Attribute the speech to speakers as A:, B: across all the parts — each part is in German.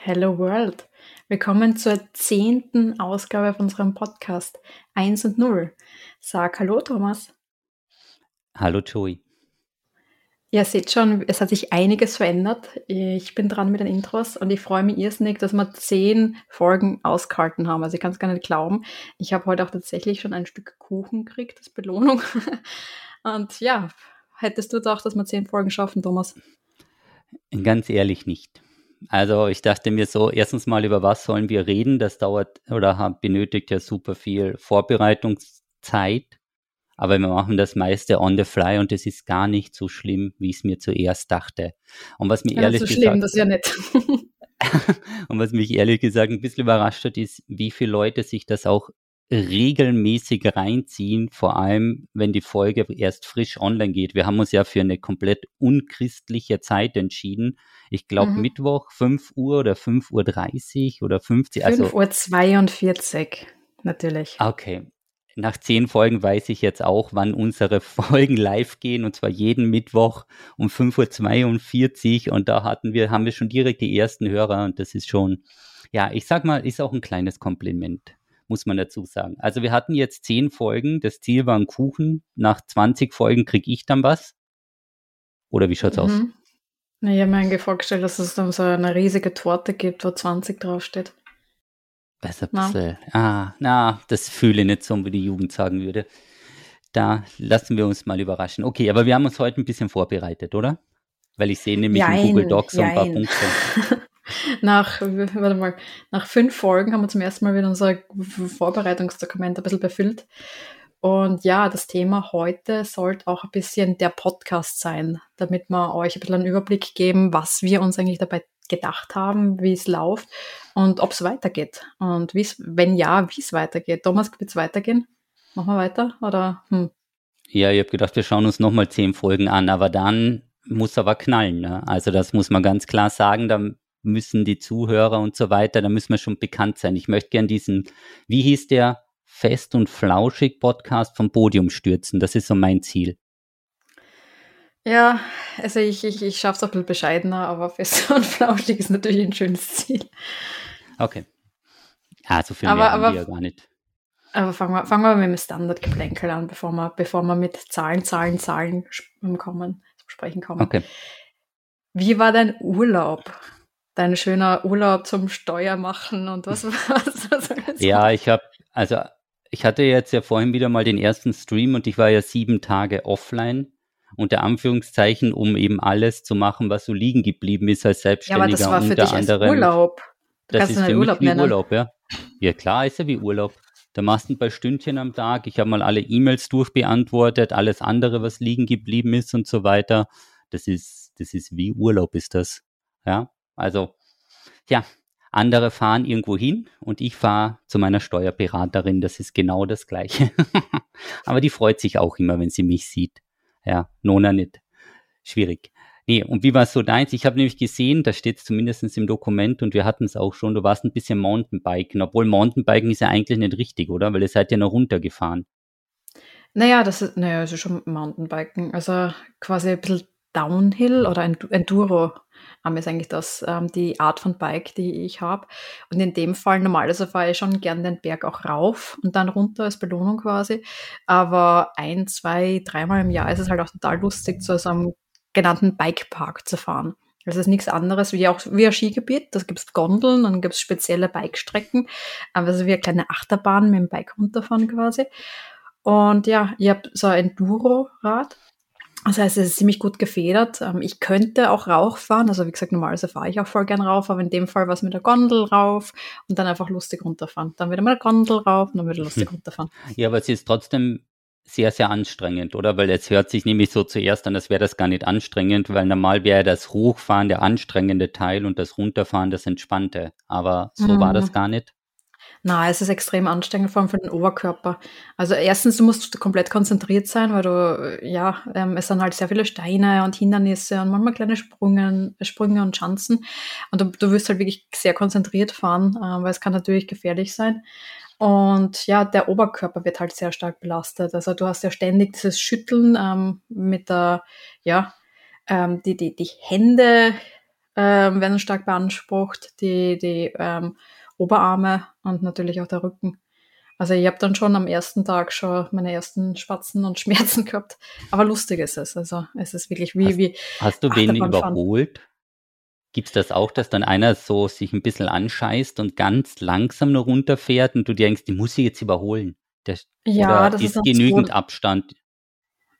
A: Hello World. Willkommen zur zehnten Ausgabe von unserem Podcast 1 und 0. Sag Hallo, Thomas.
B: Hallo, Joey.
A: Ihr seht schon, es hat sich einiges verändert. Ich bin dran mit den Intros und ich freue mich irrsinnig, dass wir zehn Folgen ausgehalten haben. Also ich kann es gar nicht glauben. Ich habe heute auch tatsächlich schon ein Stück Kuchen gekriegt als Belohnung. Und ja, hättest du gedacht, dass wir zehn Folgen schaffen, Thomas?
B: Ganz ehrlich nicht. Also ich dachte mir so, erstens mal, über was sollen wir reden? Das dauert oder benötigt ja super viel Vorbereitungszeit. Aber wir machen das meiste on the fly und es ist gar nicht so schlimm, wie ich es mir zuerst dachte. Und was mir ja, ehrlich so gesagt, schlimm,
A: das ist ja nett.
B: und was mich ehrlich gesagt ein bisschen überrascht hat, ist, wie viele Leute sich das auch regelmäßig reinziehen, vor allem wenn die Folge erst frisch online geht. Wir haben uns ja für eine komplett unchristliche Zeit entschieden. Ich glaube mhm. Mittwoch 5 Uhr oder 5.30 Uhr oder 50
A: 5 also, Uhr 42, natürlich.
B: Okay. Nach zehn Folgen weiß ich jetzt auch, wann unsere Folgen live gehen, und zwar jeden Mittwoch um 5.42 Uhr. Und da hatten wir, haben wir schon direkt die ersten Hörer und das ist schon, ja, ich sag mal, ist auch ein kleines Kompliment muss man dazu sagen. Also wir hatten jetzt zehn Folgen, das Ziel war ein Kuchen. Nach 20 Folgen kriege ich dann was. Oder wie schaut's mhm. aus?
A: Na, ich habe mir vorgestellt, dass es dann so eine riesige Torte gibt, wo 20 draufsteht.
B: Besser, bisschen. Ah, na, das fühle ich nicht so, wie die Jugend sagen würde. Da lassen wir uns mal überraschen. Okay, aber wir haben uns heute ein bisschen vorbereitet, oder? Weil ich sehe nämlich jein, in Google Docs so ein paar Punkte.
A: nach, warte mal, nach fünf Folgen haben wir zum ersten Mal wieder unser Vorbereitungsdokument ein bisschen befüllt. Und ja, das Thema heute sollte auch ein bisschen der Podcast sein, damit wir euch ein bisschen einen Überblick geben, was wir uns eigentlich dabei gedacht haben, wie es läuft und ob es weitergeht. Und wenn ja, wie es weitergeht. Thomas, wird es weitergehen? Machen wir weiter? Oder, hm?
B: Ja, ich habe gedacht, wir schauen uns nochmal zehn Folgen an, aber dann muss aber knallen. Ne? Also das muss man ganz klar sagen. Da müssen die Zuhörer und so weiter, da müssen wir schon bekannt sein. Ich möchte gern diesen, wie hieß der, Fest und Flauschig Podcast vom Podium stürzen. Das ist so mein Ziel.
A: Ja, also ich, ich, ich schaffe es auch ein bisschen bescheidener, aber Fest und Flauschig ist natürlich ein schönes Ziel.
B: Okay. Ja, so viel aber, mehr aber, wir ja gar nicht.
A: Aber fangen wir, fangen wir mit dem Standardgeplänkel an, bevor wir, bevor wir mit Zahlen, Zahlen, Zahlen kommen, sprechen kommen. Okay. Wie war dein Urlaub? Dein schöner Urlaub zum Steuer machen und was war's?
B: ja, ich habe, also ich hatte jetzt ja vorhin wieder mal den ersten Stream und ich war ja sieben Tage offline unter Anführungszeichen, um eben alles zu machen, was so liegen geblieben ist als Selbstständiger.
A: Ja, aber das war für dich anderem, Urlaub.
B: Du das ist für Urlaub mich wie Urlaub, ja. Ja, klar ist ja wie Urlaub. Da machst du ein paar Stündchen am Tag. Ich habe mal alle E-Mails durchbeantwortet, alles andere, was liegen geblieben ist und so weiter. Das ist, das ist wie Urlaub ist das. Ja. Also, ja, andere fahren irgendwo hin und ich fahre zu meiner Steuerberaterin. Das ist genau das Gleiche. Aber die freut sich auch immer, wenn sie mich sieht. Ja, Nona nicht. Schwierig. Nee, und wie war es so deins? Ich habe nämlich gesehen, da steht es zumindest im Dokument und wir hatten es auch schon, du warst ein bisschen Mountainbiken, obwohl Mountainbiken ist ja eigentlich nicht richtig, oder? Weil ihr seid ja noch runtergefahren.
A: Naja, das ist, naja, also schon Mountainbiken. Also quasi ein bisschen Downhill oder Enduro ähm, ist eigentlich das ähm, die Art von Bike, die ich habe. Und in dem Fall, normalerweise fahre ich schon gern den Berg auch rauf und dann runter als Belohnung quasi. Aber ein, zwei, dreimal im Jahr ist es halt auch total lustig, zu so einem genannten Bikepark zu fahren. Das ist nichts anderes wie auch wie ein Skigebiet. Da gibt es Gondeln, dann gibt es spezielle Bikestrecken, also wie eine kleine Achterbahn mit dem Bike runterfahren quasi. Und ja, ich habe so ein Enduro-Rad das heißt, es ist ziemlich gut gefedert. Ähm, ich könnte auch Rauch fahren. Also wie gesagt, normalerweise fahre ich auch voll gern rauf, aber in dem Fall war es mit der Gondel rauf und dann einfach lustig runterfahren. Dann wieder mit der Gondel rauf und dann wieder lustig hm. runterfahren.
B: Ja, aber es ist trotzdem sehr, sehr anstrengend, oder? Weil es hört sich nämlich so zuerst an, als wäre das gar nicht anstrengend, weil normal wäre das Hochfahren der anstrengende Teil und das Runterfahren das entspannte. Aber so mhm. war das mhm. gar nicht.
A: Na, es ist extrem anstrengend, vor allem für den Oberkörper. Also erstens, du musst komplett konzentriert sein, weil du, ja, ähm, es sind halt sehr viele Steine und Hindernisse und manchmal kleine Sprünge, Sprünge und Schanzen. Und du, du wirst halt wirklich sehr konzentriert fahren, äh, weil es kann natürlich gefährlich sein. Und ja, der Oberkörper wird halt sehr stark belastet. Also du hast ja ständig dieses Schütteln ähm, mit der, ja, ähm, die, die, die Hände ähm, werden stark beansprucht, die, die ähm, Oberarme und natürlich auch der Rücken. Also ich habe dann schon am ersten Tag schon meine ersten Spatzen und Schmerzen gehabt. Aber lustig ist es. Also es ist wirklich wie...
B: Hast,
A: wie
B: hast du wen überholt? Gibt es das auch, dass dann einer so sich ein bisschen anscheißt und ganz langsam nur runterfährt und du denkst, die muss ich jetzt überholen? Der,
A: ja, das ist, ist
B: genügend so, Abstand?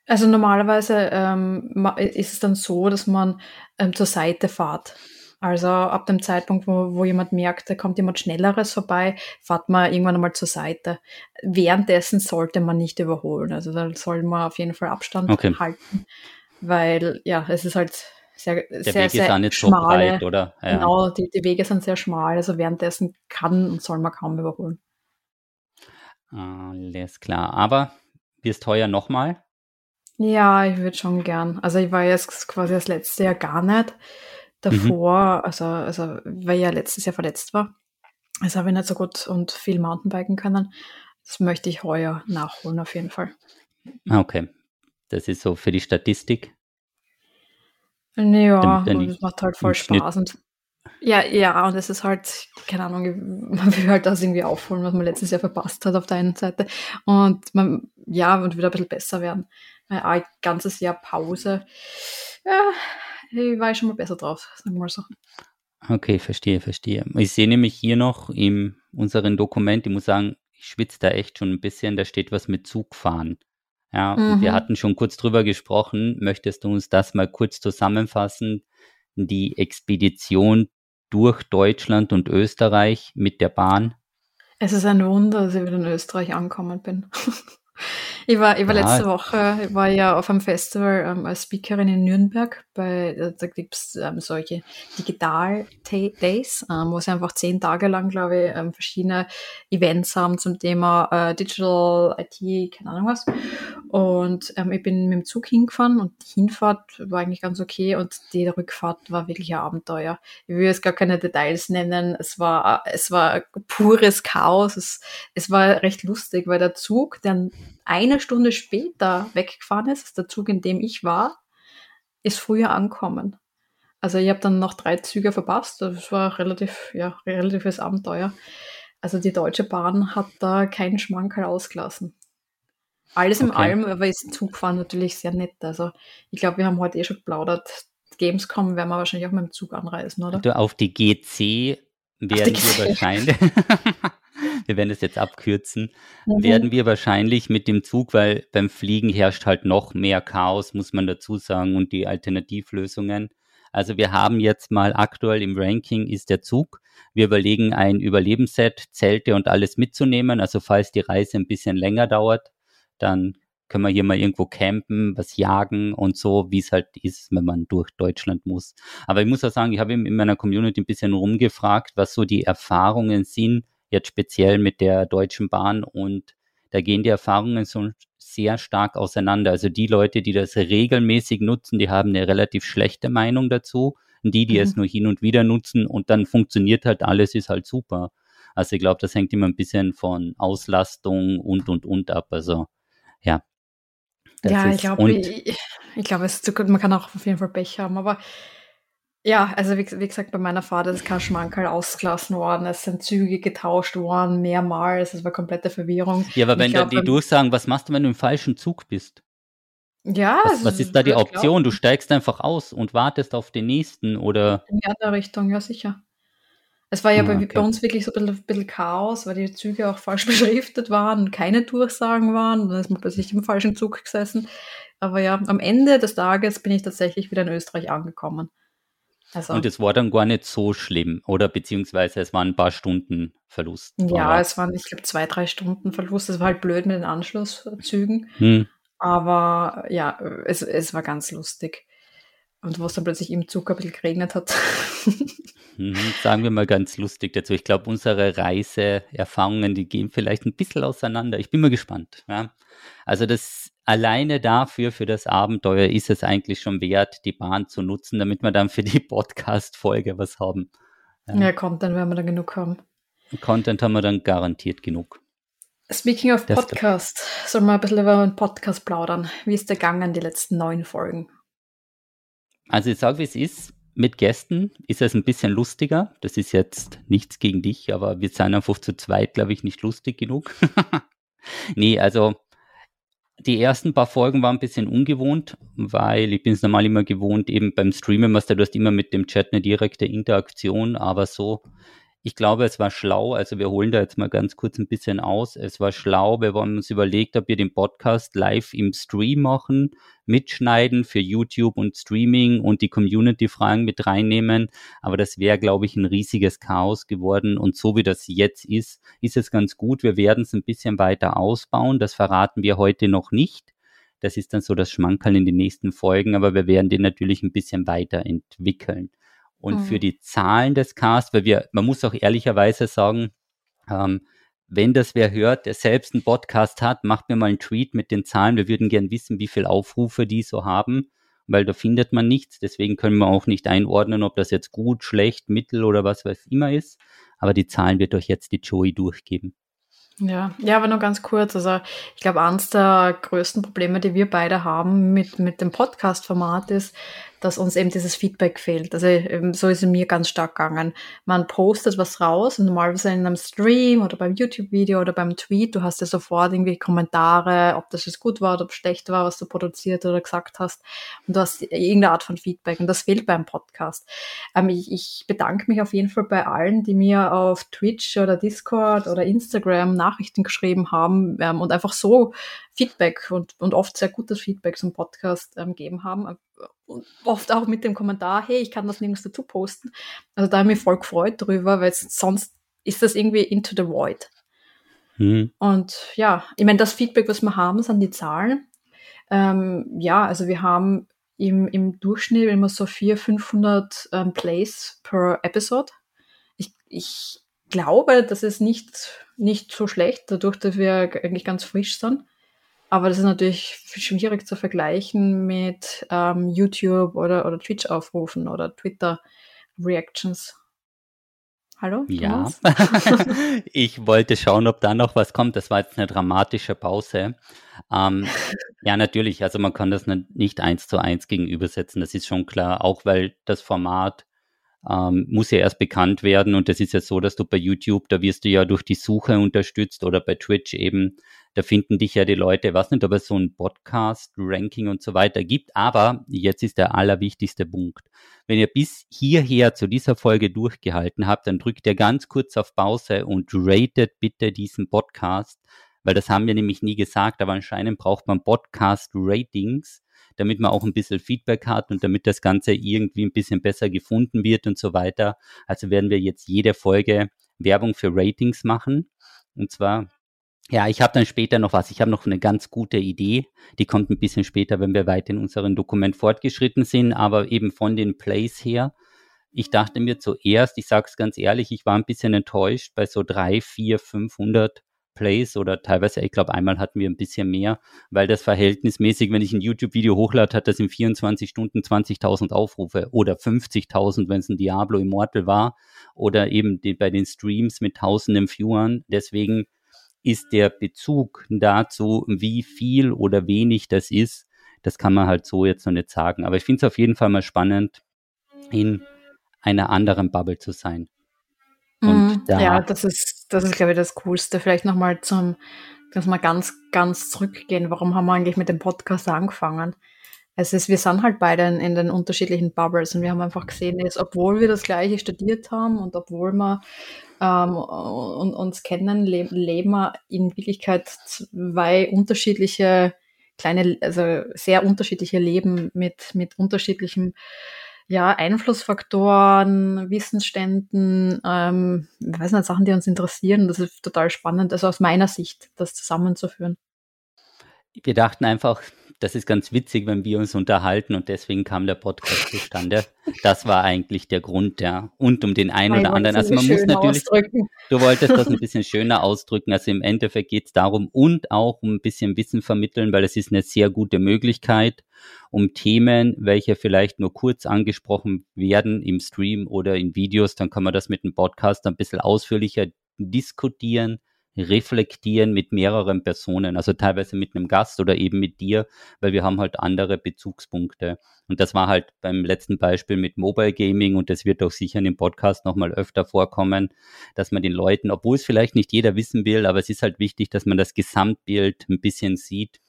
A: Also normalerweise ähm, ist es dann so, dass man ähm, zur Seite fährt. Also ab dem Zeitpunkt, wo, wo jemand merkt, da kommt jemand Schnelleres vorbei, fährt man irgendwann einmal zur Seite. Währenddessen sollte man nicht überholen. Also da soll man auf jeden Fall Abstand okay. halten, weil ja, es ist halt sehr, Der sehr, Weg sehr ist nicht schmale, so breit, oder? Ja. Genau, die, die Wege sind sehr schmal, also währenddessen kann und soll man kaum überholen.
B: Alles klar. Aber wirst heuer nochmal?
A: Ja, ich würde schon gern. Also ich war jetzt quasi das letzte Jahr gar nicht. Davor, mhm. also, also weil ich ja letztes Jahr verletzt war. Also habe ich nicht so gut und viel Mountainbiken können. Das möchte ich heuer nachholen auf jeden Fall.
B: Ah, okay. Das ist so für die Statistik.
A: Ja, das macht halt voll Spaß. Und ja, ja, und es ist halt, keine Ahnung, man will halt das irgendwie aufholen, was man letztes Jahr verpasst hat auf der einen Seite. Und man, ja, und wieder ein bisschen besser werden ein ganzes Jahr Pause. Ja, ich war schon mal besser drauf, sagen wir mal so.
B: Okay, verstehe, verstehe. Ich sehe nämlich hier noch in unserem Dokument, ich muss sagen, ich schwitze da echt schon ein bisschen, da steht was mit Zugfahren. Ja, mhm. wir hatten schon kurz drüber gesprochen. Möchtest du uns das mal kurz zusammenfassen? Die Expedition durch Deutschland und Österreich mit der Bahn?
A: Es ist ein Wunder, dass ich wieder in Österreich angekommen bin. Ich war, ich war ja. letzte Woche, ich war ja auf einem Festival ähm, als Speakerin in Nürnberg. Bei, äh, da gibt es ähm, solche Digital-Days, ähm, wo sie einfach zehn Tage lang, glaube ich, ähm, verschiedene Events haben zum Thema äh, Digital, IT, keine Ahnung was. Und ähm, ich bin mit dem Zug hingefahren und die Hinfahrt war eigentlich ganz okay und die Rückfahrt war wirklich ein Abenteuer. Ich will jetzt gar keine Details nennen. Es war, es war pures Chaos. Es, es war recht lustig, weil der Zug, der eine Stunde später weggefahren ist, der Zug, in dem ich war, ist früher angekommen. Also ich habe dann noch drei Züge verpasst. Das war relativ, ja, relatives Abenteuer. Also die Deutsche Bahn hat da keinen Schmankerl ausgelassen. Alles okay. im allem, aber ist Zugfahren natürlich sehr nett. Also ich glaube, wir haben heute eh schon geplaudert. Gamescom werden wir wahrscheinlich auch mit dem Zug anreisen, oder?
B: Du, auf die GC werden wir wahrscheinlich. wir werden es jetzt abkürzen, mhm. werden wir wahrscheinlich mit dem Zug, weil beim Fliegen herrscht halt noch mehr Chaos, muss man dazu sagen, und die Alternativlösungen. Also wir haben jetzt mal aktuell im Ranking ist der Zug. Wir überlegen ein Überlebensset, Zelte und alles mitzunehmen. Also falls die Reise ein bisschen länger dauert, dann können wir hier mal irgendwo campen, was jagen und so, wie es halt ist, wenn man durch Deutschland muss. Aber ich muss auch sagen, ich habe in meiner Community ein bisschen rumgefragt, was so die Erfahrungen sind, jetzt speziell mit der Deutschen Bahn und da gehen die Erfahrungen so sehr stark auseinander. Also die Leute, die das regelmäßig nutzen, die haben eine relativ schlechte Meinung dazu. Und die, die mhm. es nur hin und wieder nutzen und dann funktioniert halt alles, ist halt super. Also ich glaube, das hängt immer ein bisschen von Auslastung und und und ab. Also ja.
A: ja, ich glaube, ich, ich glaube, es ist zu gut. Man kann auch auf jeden Fall Pech haben, aber ja, also wie, wie, gesagt, bei meiner Fahrt ist kein Schmankerl ausgelassen worden. Es sind Züge getauscht worden, mehrmals. Es war komplette Verwirrung.
B: Ja, aber wenn glaub, die durchsagen, was machst du, wenn du im falschen Zug bist?
A: Ja.
B: Was, was ist da die Option? Glauben. Du steigst einfach aus und wartest auf den nächsten oder?
A: In die andere Richtung, ja sicher. Es war ja ah, bei, okay. bei, uns wirklich so ein bisschen, ein bisschen, Chaos, weil die Züge auch falsch beschriftet waren und keine Durchsagen waren. Dann ist man plötzlich im falschen Zug gesessen. Aber ja, am Ende des Tages bin ich tatsächlich wieder in Österreich angekommen.
B: Also, und es war dann gar nicht so schlimm, oder beziehungsweise es waren ein paar Stunden Verlust.
A: Ja, oder? es waren, ich glaube, zwei, drei Stunden Verlust. Es war halt blöd mit den Anschlusszügen. Hm. Aber ja, es, es war ganz lustig. Und wo es dann plötzlich im Zug ein bisschen geregnet hat.
B: Mhm, sagen wir mal ganz lustig dazu. Ich glaube, unsere Reiseerfahrungen, die gehen vielleicht ein bisschen auseinander. Ich bin mal gespannt. Ja. Also das alleine dafür, für das Abenteuer, ist es eigentlich schon wert, die Bahn zu nutzen, damit wir dann für die Podcast-Folge was haben.
A: Ja. Content werden wir dann genug haben.
B: Content haben wir dann garantiert genug.
A: Speaking of das Podcast, sollen wir ein bisschen über einen Podcast plaudern? Wie ist der gegangen, die letzten neun Folgen?
B: Also ich sage, wie es ist. mit Gästen ist es ein bisschen lustiger. Das ist jetzt nichts gegen dich, aber wir sind einfach zu zweit, glaube ich, nicht lustig genug. nee, also die ersten paar Folgen waren ein bisschen ungewohnt, weil ich bin es normal immer gewohnt, eben beim Streamen, was du hast immer mit dem Chat eine direkte Interaktion, aber so ich glaube, es war schlau, also wir holen da jetzt mal ganz kurz ein bisschen aus. Es war schlau, wir haben uns überlegt, ob wir den Podcast live im Stream machen, mitschneiden für YouTube und Streaming und die Community-Fragen mit reinnehmen. Aber das wäre, glaube ich, ein riesiges Chaos geworden. Und so wie das jetzt ist, ist es ganz gut. Wir werden es ein bisschen weiter ausbauen. Das verraten wir heute noch nicht. Das ist dann so das Schmankerl in den nächsten Folgen, aber wir werden den natürlich ein bisschen weiterentwickeln. Und mhm. für die Zahlen des Casts, weil wir, man muss auch ehrlicherweise sagen, ähm, wenn das wer hört, der selbst einen Podcast hat, macht mir mal einen Tweet mit den Zahlen. Wir würden gern wissen, wie viele Aufrufe die so haben, weil da findet man nichts. Deswegen können wir auch nicht einordnen, ob das jetzt gut, schlecht, mittel oder was weiß immer ist. Aber die Zahlen wird euch jetzt die Joey durchgeben.
A: Ja, ja, aber nur ganz kurz. Also ich glaube, eines der größten Probleme, die wir beide haben mit, mit dem Podcast-Format ist, dass uns eben dieses Feedback fehlt. Also ähm, so ist es mir ganz stark gegangen. Man postet was raus und normalerweise in einem Stream oder beim YouTube-Video oder beim Tweet, du hast ja sofort irgendwie Kommentare, ob das jetzt gut war oder ob schlecht war, was du produziert oder gesagt hast. Und du hast irgendeine Art von Feedback und das fehlt beim Podcast. Ähm, ich, ich bedanke mich auf jeden Fall bei allen, die mir auf Twitch oder Discord oder Instagram Nachrichten geschrieben haben ähm, und einfach so Feedback und, und oft sehr gutes Feedback zum Podcast ähm, geben haben und oft auch mit dem Kommentar, hey, ich kann das nirgends dazu posten. Also da habe ich mich voll gefreut drüber, weil sonst ist das irgendwie into the void. Mhm. Und ja, ich meine, das Feedback, was wir haben, sind die Zahlen. Ähm, ja, also wir haben im, im Durchschnitt immer so 400, 500 ähm, Plays per Episode. Ich, ich glaube, das ist nicht, nicht so schlecht, dadurch, dass wir eigentlich ganz frisch sind. Aber das ist natürlich schwierig zu vergleichen mit ähm, YouTube oder, oder Twitch-Aufrufen oder Twitter-Reactions. Hallo?
B: Ja. ich wollte schauen, ob da noch was kommt. Das war jetzt eine dramatische Pause. Ähm, ja, natürlich. Also man kann das nicht eins zu eins gegenübersetzen. Das ist schon klar. Auch weil das Format ähm, muss ja erst bekannt werden. Und das ist ja so, dass du bei YouTube, da wirst du ja durch die Suche unterstützt oder bei Twitch eben, da finden dich ja die Leute, was nicht, ob es so ein Podcast-Ranking und so weiter gibt. Aber jetzt ist der allerwichtigste Punkt. Wenn ihr bis hierher zu dieser Folge durchgehalten habt, dann drückt ihr ganz kurz auf Pause und ratet bitte diesen Podcast, weil das haben wir nämlich nie gesagt, aber anscheinend braucht man Podcast-Ratings damit man auch ein bisschen Feedback hat und damit das Ganze irgendwie ein bisschen besser gefunden wird und so weiter. Also werden wir jetzt jede Folge Werbung für Ratings machen. Und zwar, ja, ich habe dann später noch was. Ich habe noch eine ganz gute Idee. Die kommt ein bisschen später, wenn wir weit in unserem Dokument fortgeschritten sind, aber eben von den Plays her. Ich dachte mir zuerst, ich sage es ganz ehrlich, ich war ein bisschen enttäuscht bei so drei, vier, 500 Plays oder teilweise, ich glaube, einmal hatten wir ein bisschen mehr, weil das verhältnismäßig, wenn ich ein YouTube-Video hochlade, hat das in 24 Stunden 20.000 Aufrufe oder 50.000, wenn es ein Diablo Immortal war oder eben die, bei den Streams mit tausenden Viewern. Deswegen ist der Bezug dazu, wie viel oder wenig das ist, das kann man halt so jetzt noch nicht sagen. Aber ich finde es auf jeden Fall mal spannend, in einer anderen Bubble zu sein.
A: Mhm, da ja, das ist, das ist, glaube ich, das Coolste. Vielleicht nochmal zum, dass wir ganz, ganz zurückgehen. Warum haben wir eigentlich mit dem Podcast angefangen? Es ist, wir sind halt beide in, in den unterschiedlichen Bubbles und wir haben einfach gesehen, dass, obwohl wir das Gleiche studiert haben und obwohl wir ähm, und, uns kennen, leben, leben wir in Wirklichkeit zwei unterschiedliche kleine, also sehr unterschiedliche Leben mit, mit unterschiedlichem ja, Einflussfaktoren, Wissensständen, ähm, weiß nicht, Sachen, die uns interessieren. Das ist total spannend, also aus meiner Sicht, das zusammenzuführen.
B: Wir dachten einfach, das ist ganz witzig, wenn wir uns unterhalten und deswegen kam der Podcast zustande. Das war eigentlich der Grund, ja. Und um den einen oder anderen. Also man muss natürlich, ausdrücken. du wolltest das ein bisschen schöner ausdrücken. Also im Endeffekt geht es darum und auch um ein bisschen Wissen vermitteln, weil es ist eine sehr gute Möglichkeit, um Themen, welche vielleicht nur kurz angesprochen werden im Stream oder in Videos, dann kann man das mit dem Podcast ein bisschen ausführlicher diskutieren, reflektieren mit mehreren Personen, also teilweise mit einem Gast oder eben mit dir, weil wir haben halt andere Bezugspunkte. Und das war halt beim letzten Beispiel mit Mobile Gaming und das wird auch sicher in dem Podcast nochmal öfter vorkommen, dass man den Leuten, obwohl es vielleicht nicht jeder wissen will, aber es ist halt wichtig, dass man das Gesamtbild ein bisschen sieht,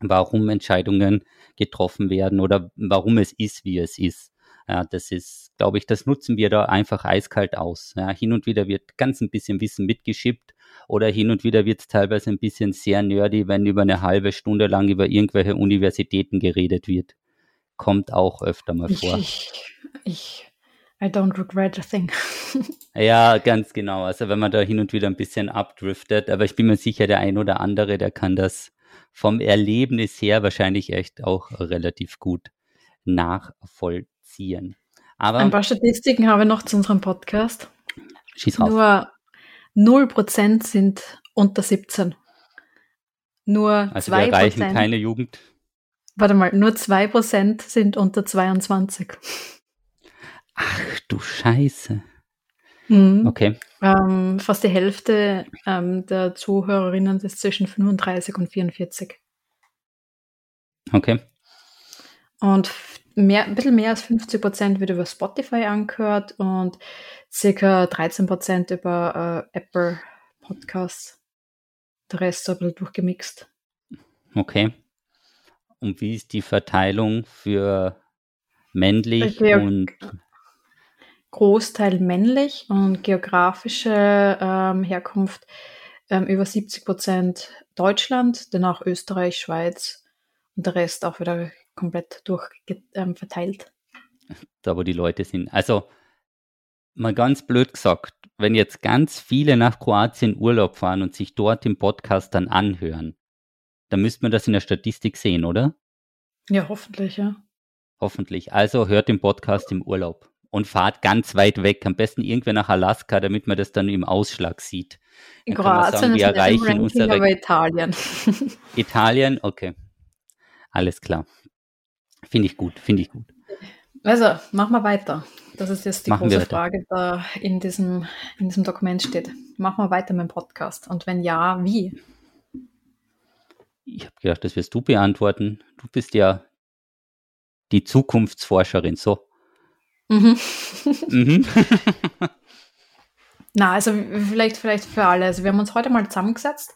B: warum Entscheidungen getroffen werden oder warum es ist, wie es ist. Ja, das ist, glaube ich, das nutzen wir da einfach eiskalt aus. Ja, hin und wieder wird ganz ein bisschen Wissen mitgeschippt oder hin und wieder wird es teilweise ein bisschen sehr nerdy, wenn über eine halbe Stunde lang über irgendwelche Universitäten geredet wird. Kommt auch öfter mal vor.
A: Ich, ich, I don't regret a thing.
B: ja, ganz genau. Also wenn man da hin und wieder ein bisschen abdriftet, aber ich bin mir sicher, der ein oder andere, der kann das vom Erlebnis her wahrscheinlich echt auch relativ gut nachvollziehen.
A: Aber Ein paar Statistiken habe ich noch zu unserem Podcast.
B: Schieß raus.
A: Nur 0% sind unter 17. Nur
B: also 2%. Wir erreichen keine Jugend.
A: Warte mal, nur 2% sind unter 22.
B: Ach du Scheiße.
A: Mhm. Okay. Ähm, fast die Hälfte ähm, der Zuhörerinnen ist zwischen 35 und 44.
B: Okay.
A: Und mehr, ein bisschen mehr als 50 Prozent wird über Spotify angehört und circa 13 Prozent über äh, Apple Podcasts. Der Rest so ein bisschen durchgemixt.
B: Okay. Und wie ist die Verteilung für männlich Ge und
A: Großteil männlich und geografische ähm, Herkunft ähm, über 70 Prozent Deutschland, danach Österreich, Schweiz und der Rest auch wieder komplett durch ähm, verteilt.
B: Da, wo die Leute sind. Also, mal ganz blöd gesagt, wenn jetzt ganz viele nach Kroatien Urlaub fahren und sich dort im Podcast dann anhören, dann müsste man das in der Statistik sehen, oder?
A: Ja, hoffentlich, ja.
B: Hoffentlich. Also hört den Podcast im Urlaub und fahrt ganz weit weg, am besten irgendwer nach Alaska, damit man das dann im Ausschlag sieht.
A: In Kroatien sagen, wir erreichen Ranking, unsere aber Italien.
B: Italien, okay. Alles klar. Finde ich gut, finde ich gut.
A: Also, machen wir weiter. Das ist jetzt die machen große Frage, da in diesem, in diesem Dokument steht. Machen wir weiter mit dem Podcast? Und wenn ja, wie?
B: Ich habe gedacht, das wirst du beantworten. Du bist ja die Zukunftsforscherin, so.
A: Mhm. mhm. Na, also vielleicht, vielleicht für alle. Also wir haben uns heute mal zusammengesetzt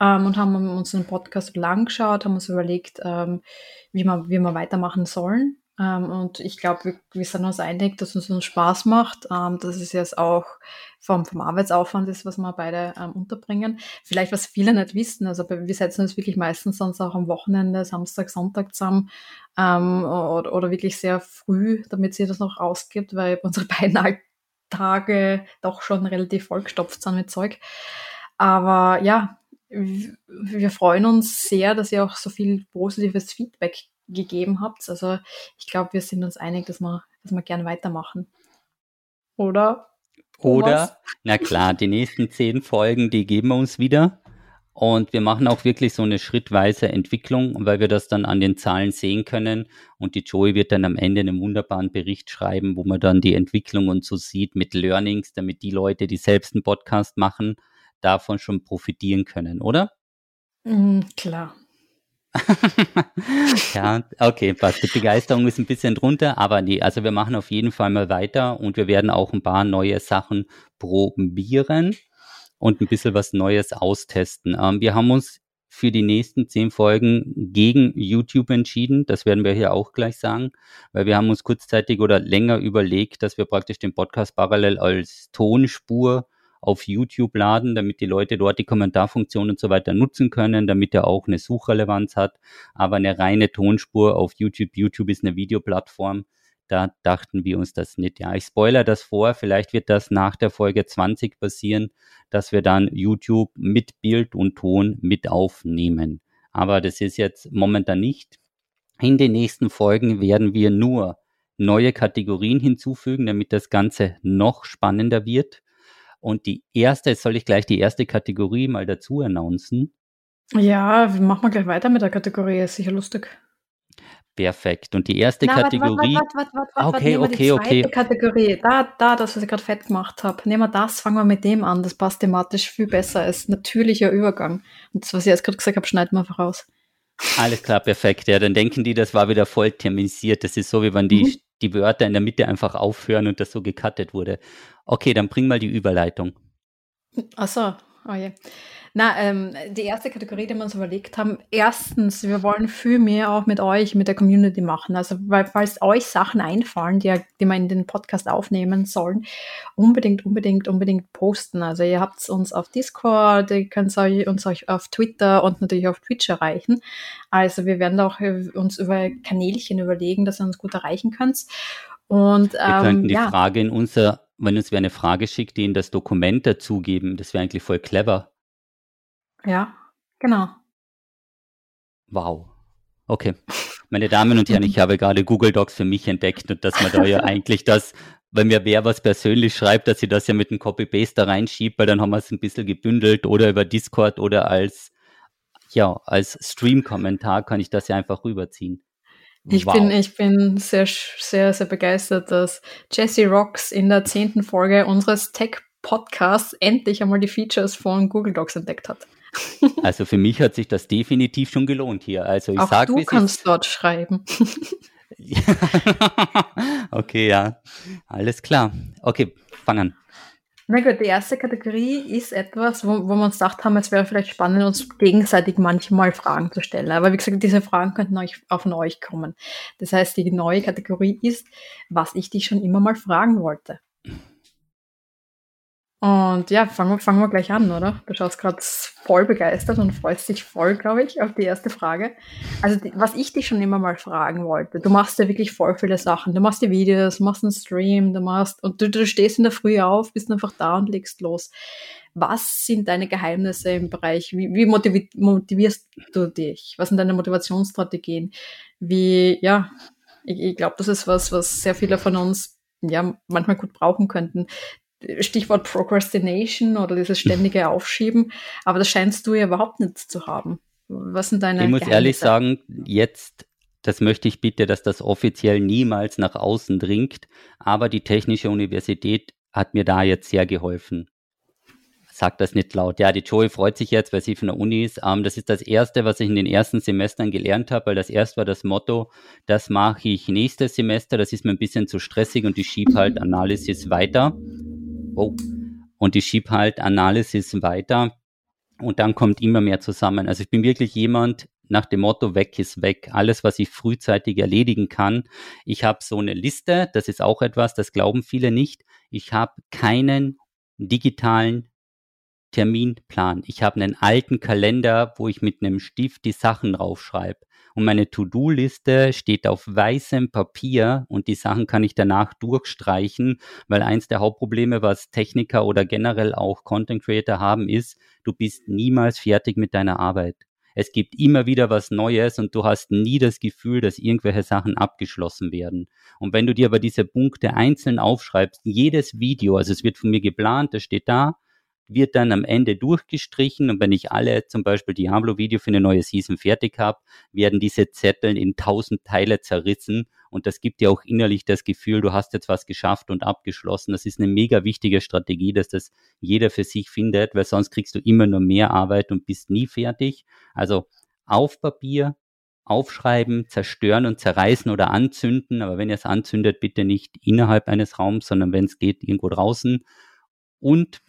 A: ähm, und haben uns den Podcast angeschaut, haben uns überlegt, ähm, wie, wir, wie wir weitermachen sollen. Ähm, und ich glaube, wir, wir, sind uns einig, dass es uns Spaß macht, ähm, dass es jetzt auch vom, vom Arbeitsaufwand ist, was wir beide ähm, unterbringen. Vielleicht, was viele nicht wissen, also wir setzen uns wirklich meistens sonst auch am Wochenende, Samstag, Sonntag zusammen ähm, oder, oder wirklich sehr früh, damit sie das noch ausgibt, weil unsere beiden Alltage doch schon relativ vollgestopft sind mit Zeug. Aber ja, wir freuen uns sehr, dass ihr auch so viel positives Feedback gegeben habt. Also ich glaube, wir sind uns einig, dass wir, dass wir gerne weitermachen. Oder?
B: Oder, na klar, die nächsten zehn Folgen, die geben wir uns wieder. Und wir machen auch wirklich so eine schrittweise Entwicklung, weil wir das dann an den Zahlen sehen können. Und die Joey wird dann am Ende einen wunderbaren Bericht schreiben, wo man dann die Entwicklung und so sieht mit Learnings, damit die Leute, die selbst einen Podcast machen, davon schon profitieren können, oder?
A: Mm, klar.
B: ja, okay, passt. Die Begeisterung ist ein bisschen drunter, aber nee, also wir machen auf jeden Fall mal weiter und wir werden auch ein paar neue Sachen probieren und ein bisschen was Neues austesten. Ähm, wir haben uns für die nächsten zehn Folgen gegen YouTube entschieden. Das werden wir hier auch gleich sagen, weil wir haben uns kurzzeitig oder länger überlegt, dass wir praktisch den Podcast parallel als Tonspur auf YouTube laden, damit die Leute dort die Kommentarfunktion und so weiter nutzen können, damit er auch eine Suchrelevanz hat. Aber eine reine Tonspur auf YouTube, YouTube ist eine Videoplattform, da dachten wir uns das nicht. Ja, ich spoiler das vor, vielleicht wird das nach der Folge 20 passieren, dass wir dann YouTube mit Bild und Ton mit aufnehmen. Aber das ist jetzt momentan nicht. In den nächsten Folgen werden wir nur neue Kategorien hinzufügen, damit das Ganze noch spannender wird. Und die erste, jetzt soll ich gleich die erste Kategorie mal dazu announcen.
A: Ja, machen wir gleich weiter mit der Kategorie, ist sicher lustig.
B: Perfekt. Und die erste Na, Kategorie. Warte, warte, warte,
A: warte, okay, okay, die okay. Kategorie. Da, da, das, was ich gerade fett gemacht habe. Nehmen wir das, fangen wir mit dem an. Das passt thematisch viel besser als natürlicher Übergang. Und das, was ich jetzt gerade gesagt habe, schneiden wir einfach raus.
B: Alles klar, perfekt. Ja, dann denken die, das war wieder voll terminisiert. Das ist so, wie wenn die, mhm. Die Wörter in der Mitte einfach aufhören und das so gecuttet wurde. Okay, dann bring mal die Überleitung.
A: Ach so, oh je. Na, ähm, die erste Kategorie, die wir uns überlegt haben, erstens, wir wollen viel mehr auch mit euch, mit der Community machen. Also, weil, falls euch Sachen einfallen, die, die wir in den Podcast aufnehmen sollen, unbedingt, unbedingt, unbedingt posten. Also, ihr habt uns auf Discord, ihr könnt uns euch auf Twitter und natürlich auf Twitch erreichen. Also, wir werden auch äh, uns über Kanälchen überlegen, dass ihr uns gut erreichen könnt. Und,
B: ähm, wir könnten die ja. Frage in unser, wenn uns wer eine Frage schickt, die in das Dokument dazugeben. Das wäre eigentlich voll clever.
A: Ja, genau.
B: Wow. Okay. Meine Damen und Herren, ich habe gerade Google Docs für mich entdeckt und dass man da ja eigentlich das, wenn mir wer was persönlich schreibt, dass sie das ja mit einem Copy-Paste da reinschiebt, weil dann haben wir es ein bisschen gebündelt oder über Discord oder als, ja, als Stream-Kommentar kann ich das ja einfach rüberziehen.
A: Ich wow. bin, ich bin sehr, sehr, sehr begeistert, dass Jesse Rocks in der zehnten Folge unseres Tech-Podcasts endlich einmal die Features von Google Docs entdeckt hat.
B: Also für mich hat sich das definitiv schon gelohnt hier. Also ich
A: Auch
B: sag,
A: du kannst dort schreiben.
B: okay, ja. Alles klar. Okay, fang an.
A: Na gut, die erste Kategorie ist etwas, wo, wo wir uns gedacht haben, es wäre vielleicht spannend, uns gegenseitig manchmal Fragen zu stellen. Aber wie gesagt, diese Fragen könnten euch, auch von euch kommen. Das heißt, die neue Kategorie ist, was ich dich schon immer mal fragen wollte. Und ja, fangen wir, fangen wir gleich an, oder? Du schaust gerade voll begeistert und freust dich voll, glaube ich, auf die erste Frage. Also, die, was ich dich schon immer mal fragen wollte, du machst ja wirklich voll viele Sachen. Du machst die Videos, machst einen Stream, du machst, und du, du stehst in der Früh auf, bist einfach da und legst los. Was sind deine Geheimnisse im Bereich? Wie, wie motivi motivierst du dich? Was sind deine Motivationsstrategien? Wie, ja, ich, ich glaube, das ist was, was sehr viele von uns ja manchmal gut brauchen könnten. Stichwort Procrastination oder dieses ständige Aufschieben, aber das scheinst du ja überhaupt nicht zu haben. Was sind deine
B: Ich muss Geheimnisse? ehrlich sagen, jetzt, das möchte ich bitte, dass das offiziell niemals nach außen dringt, aber die Technische Universität hat mir da jetzt sehr geholfen. Sag das nicht laut. Ja, die Joey freut sich jetzt, weil sie von der Uni ist. Ähm, das ist das Erste, was ich in den ersten Semestern gelernt habe, weil das erste war das Motto, das mache ich nächstes Semester, das ist mir ein bisschen zu stressig und ich schiebe halt Analysis weiter. Oh. Und ich schiebe halt Analysis weiter und dann kommt immer mehr zusammen. Also ich bin wirklich jemand nach dem Motto, weg ist weg. Alles, was ich frühzeitig erledigen kann. Ich habe so eine Liste, das ist auch etwas, das glauben viele nicht. Ich habe keinen digitalen Terminplan. Ich habe einen alten Kalender, wo ich mit einem Stift die Sachen draufschreibe und meine To-Do-Liste steht auf weißem Papier und die Sachen kann ich danach durchstreichen, weil eins der Hauptprobleme, was Techniker oder generell auch Content Creator haben, ist, du bist niemals fertig mit deiner Arbeit. Es gibt immer wieder was Neues und du hast nie das Gefühl, dass irgendwelche Sachen abgeschlossen werden. Und wenn du dir aber diese Punkte einzeln aufschreibst, jedes Video, also es wird von mir geplant, das steht da, wird dann am Ende durchgestrichen und wenn ich alle zum Beispiel Diablo-Video für eine neue Season fertig habe, werden diese Zettel in tausend Teile zerrissen und das gibt dir auch innerlich das Gefühl, du hast jetzt was geschafft und abgeschlossen. Das ist eine mega wichtige Strategie, dass das jeder für sich findet, weil sonst kriegst du immer nur mehr Arbeit und bist nie fertig. Also auf Papier, aufschreiben, zerstören und zerreißen oder anzünden, aber wenn ihr es anzündet, bitte nicht innerhalb eines Raums, sondern wenn es geht, irgendwo draußen. Und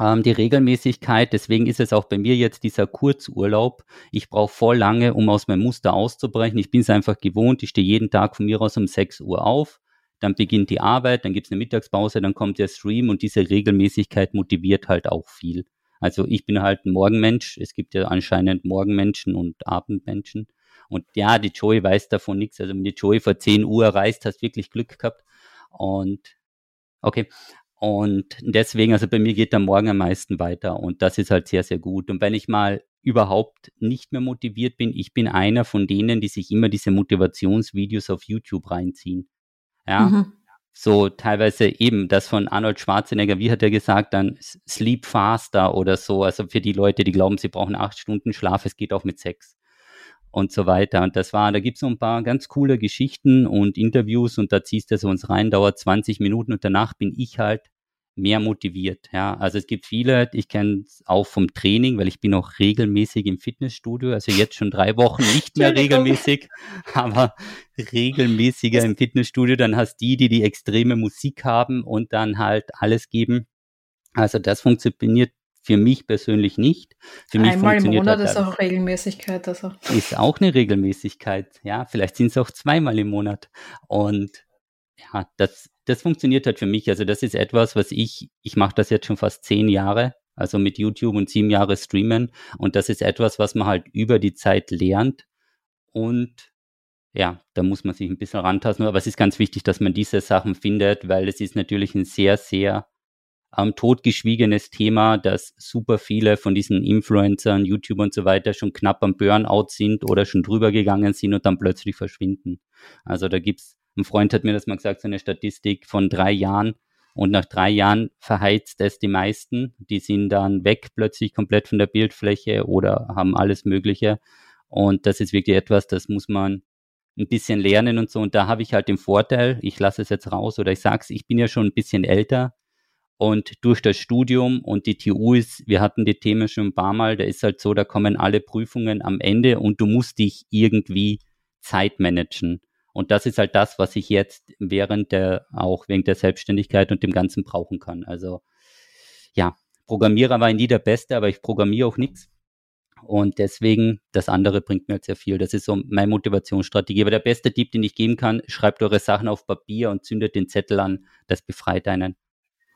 B: ähm, die Regelmäßigkeit. Deswegen ist es auch bei mir jetzt dieser Kurzurlaub. Ich brauche voll lange, um aus meinem Muster auszubrechen. Ich bin es einfach gewohnt. Ich stehe jeden Tag von mir aus um 6 Uhr auf. Dann beginnt die Arbeit, dann gibt es eine Mittagspause, dann kommt der Stream und diese Regelmäßigkeit motiviert halt auch viel. Also ich bin halt ein Morgenmensch. Es gibt ja anscheinend Morgenmenschen und Abendmenschen. Und ja, die Joey weiß davon nichts. Also wenn die Joey vor 10 Uhr reist, hast wirklich Glück gehabt. Und okay, und deswegen, also bei mir geht der Morgen am meisten weiter und das ist halt sehr, sehr gut. Und wenn ich mal überhaupt nicht mehr motiviert bin, ich bin einer von denen, die sich immer diese Motivationsvideos auf YouTube reinziehen. Ja. Mhm. So teilweise eben das von Arnold Schwarzenegger, wie hat er gesagt, dann Sleep Faster oder so. Also für die Leute, die glauben, sie brauchen acht Stunden Schlaf, es geht auch mit Sex. Und so weiter. Und das war, da gibt es so ein paar ganz coole Geschichten und Interviews und da ziehst du so uns rein, dauert 20 Minuten und danach bin ich halt mehr motiviert. Ja, also es gibt viele, ich kenne es auch vom Training, weil ich bin auch regelmäßig im Fitnessstudio, also jetzt schon drei Wochen nicht mehr regelmäßig, aber regelmäßiger im Fitnessstudio. Dann hast die, die die extreme Musik haben und dann halt alles geben. Also das funktioniert für mich persönlich nicht. Für mich
A: Einmal im Monat halt ist auch Regelmäßigkeit. Also.
B: Ist auch eine Regelmäßigkeit. Ja, vielleicht sind es auch zweimal im Monat. Und ja, das das funktioniert halt für mich. Also das ist etwas, was ich, ich mache das jetzt schon fast zehn Jahre, also mit YouTube und sieben Jahre Streamen. Und das ist etwas, was man halt über die Zeit lernt. Und ja, da muss man sich ein bisschen rantasten. Aber es ist ganz wichtig, dass man diese Sachen findet, weil es ist natürlich ein sehr, sehr ähm, totgeschwiegenes Thema, dass super viele von diesen Influencern, YouTubern und so weiter schon knapp am Burnout sind oder schon drüber gegangen sind und dann plötzlich verschwinden. Also da gibt's ein Freund hat mir das mal gesagt, so eine Statistik von drei Jahren. Und nach drei Jahren verheizt es die meisten. Die sind dann weg plötzlich komplett von der Bildfläche oder haben alles Mögliche. Und das ist wirklich etwas, das muss man ein bisschen lernen und so. Und da habe ich halt den Vorteil, ich lasse es jetzt raus oder ich sag's, ich bin ja schon ein bisschen älter. Und durch das Studium und die TU ist, wir hatten die Themen schon ein paar Mal, da ist halt so, da kommen alle Prüfungen am Ende und du musst dich irgendwie Zeit managen. Und das ist halt das, was ich jetzt während der, auch wegen der Selbstständigkeit und dem Ganzen brauchen kann. Also ja, Programmierer war nie der Beste, aber ich programmiere auch nichts. Und deswegen, das andere bringt mir halt sehr viel. Das ist so meine Motivationsstrategie. Aber der beste Tipp, den ich geben kann, schreibt eure Sachen auf Papier und zündet den Zettel an. Das befreit einen.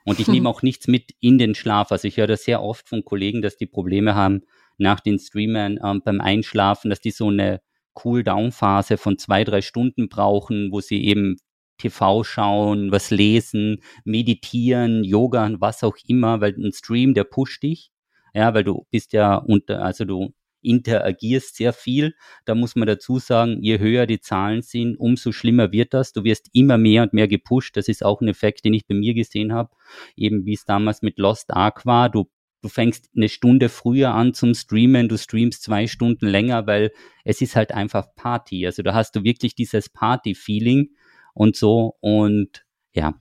B: Und ich hm. nehme auch nichts mit in den Schlaf. Also ich höre das sehr oft von Kollegen, dass die Probleme haben nach den Streamern ähm, beim Einschlafen, dass die so eine Cool-Down-Phase von zwei, drei Stunden brauchen, wo sie eben TV schauen, was lesen, meditieren, Yoga, was auch immer, weil ein Stream, der pusht dich. Ja, weil du bist ja unter, also du interagierst sehr viel. Da muss man dazu sagen, je höher die Zahlen sind, umso schlimmer wird das. Du wirst immer mehr und mehr gepusht. Das ist auch ein Effekt, den ich bei mir gesehen habe. Eben wie es damals mit Lost Ark war. Du du fängst eine Stunde früher an zum Streamen, du streamst zwei Stunden länger, weil es ist halt einfach Party. Also da hast du wirklich dieses Party-Feeling und so und ja,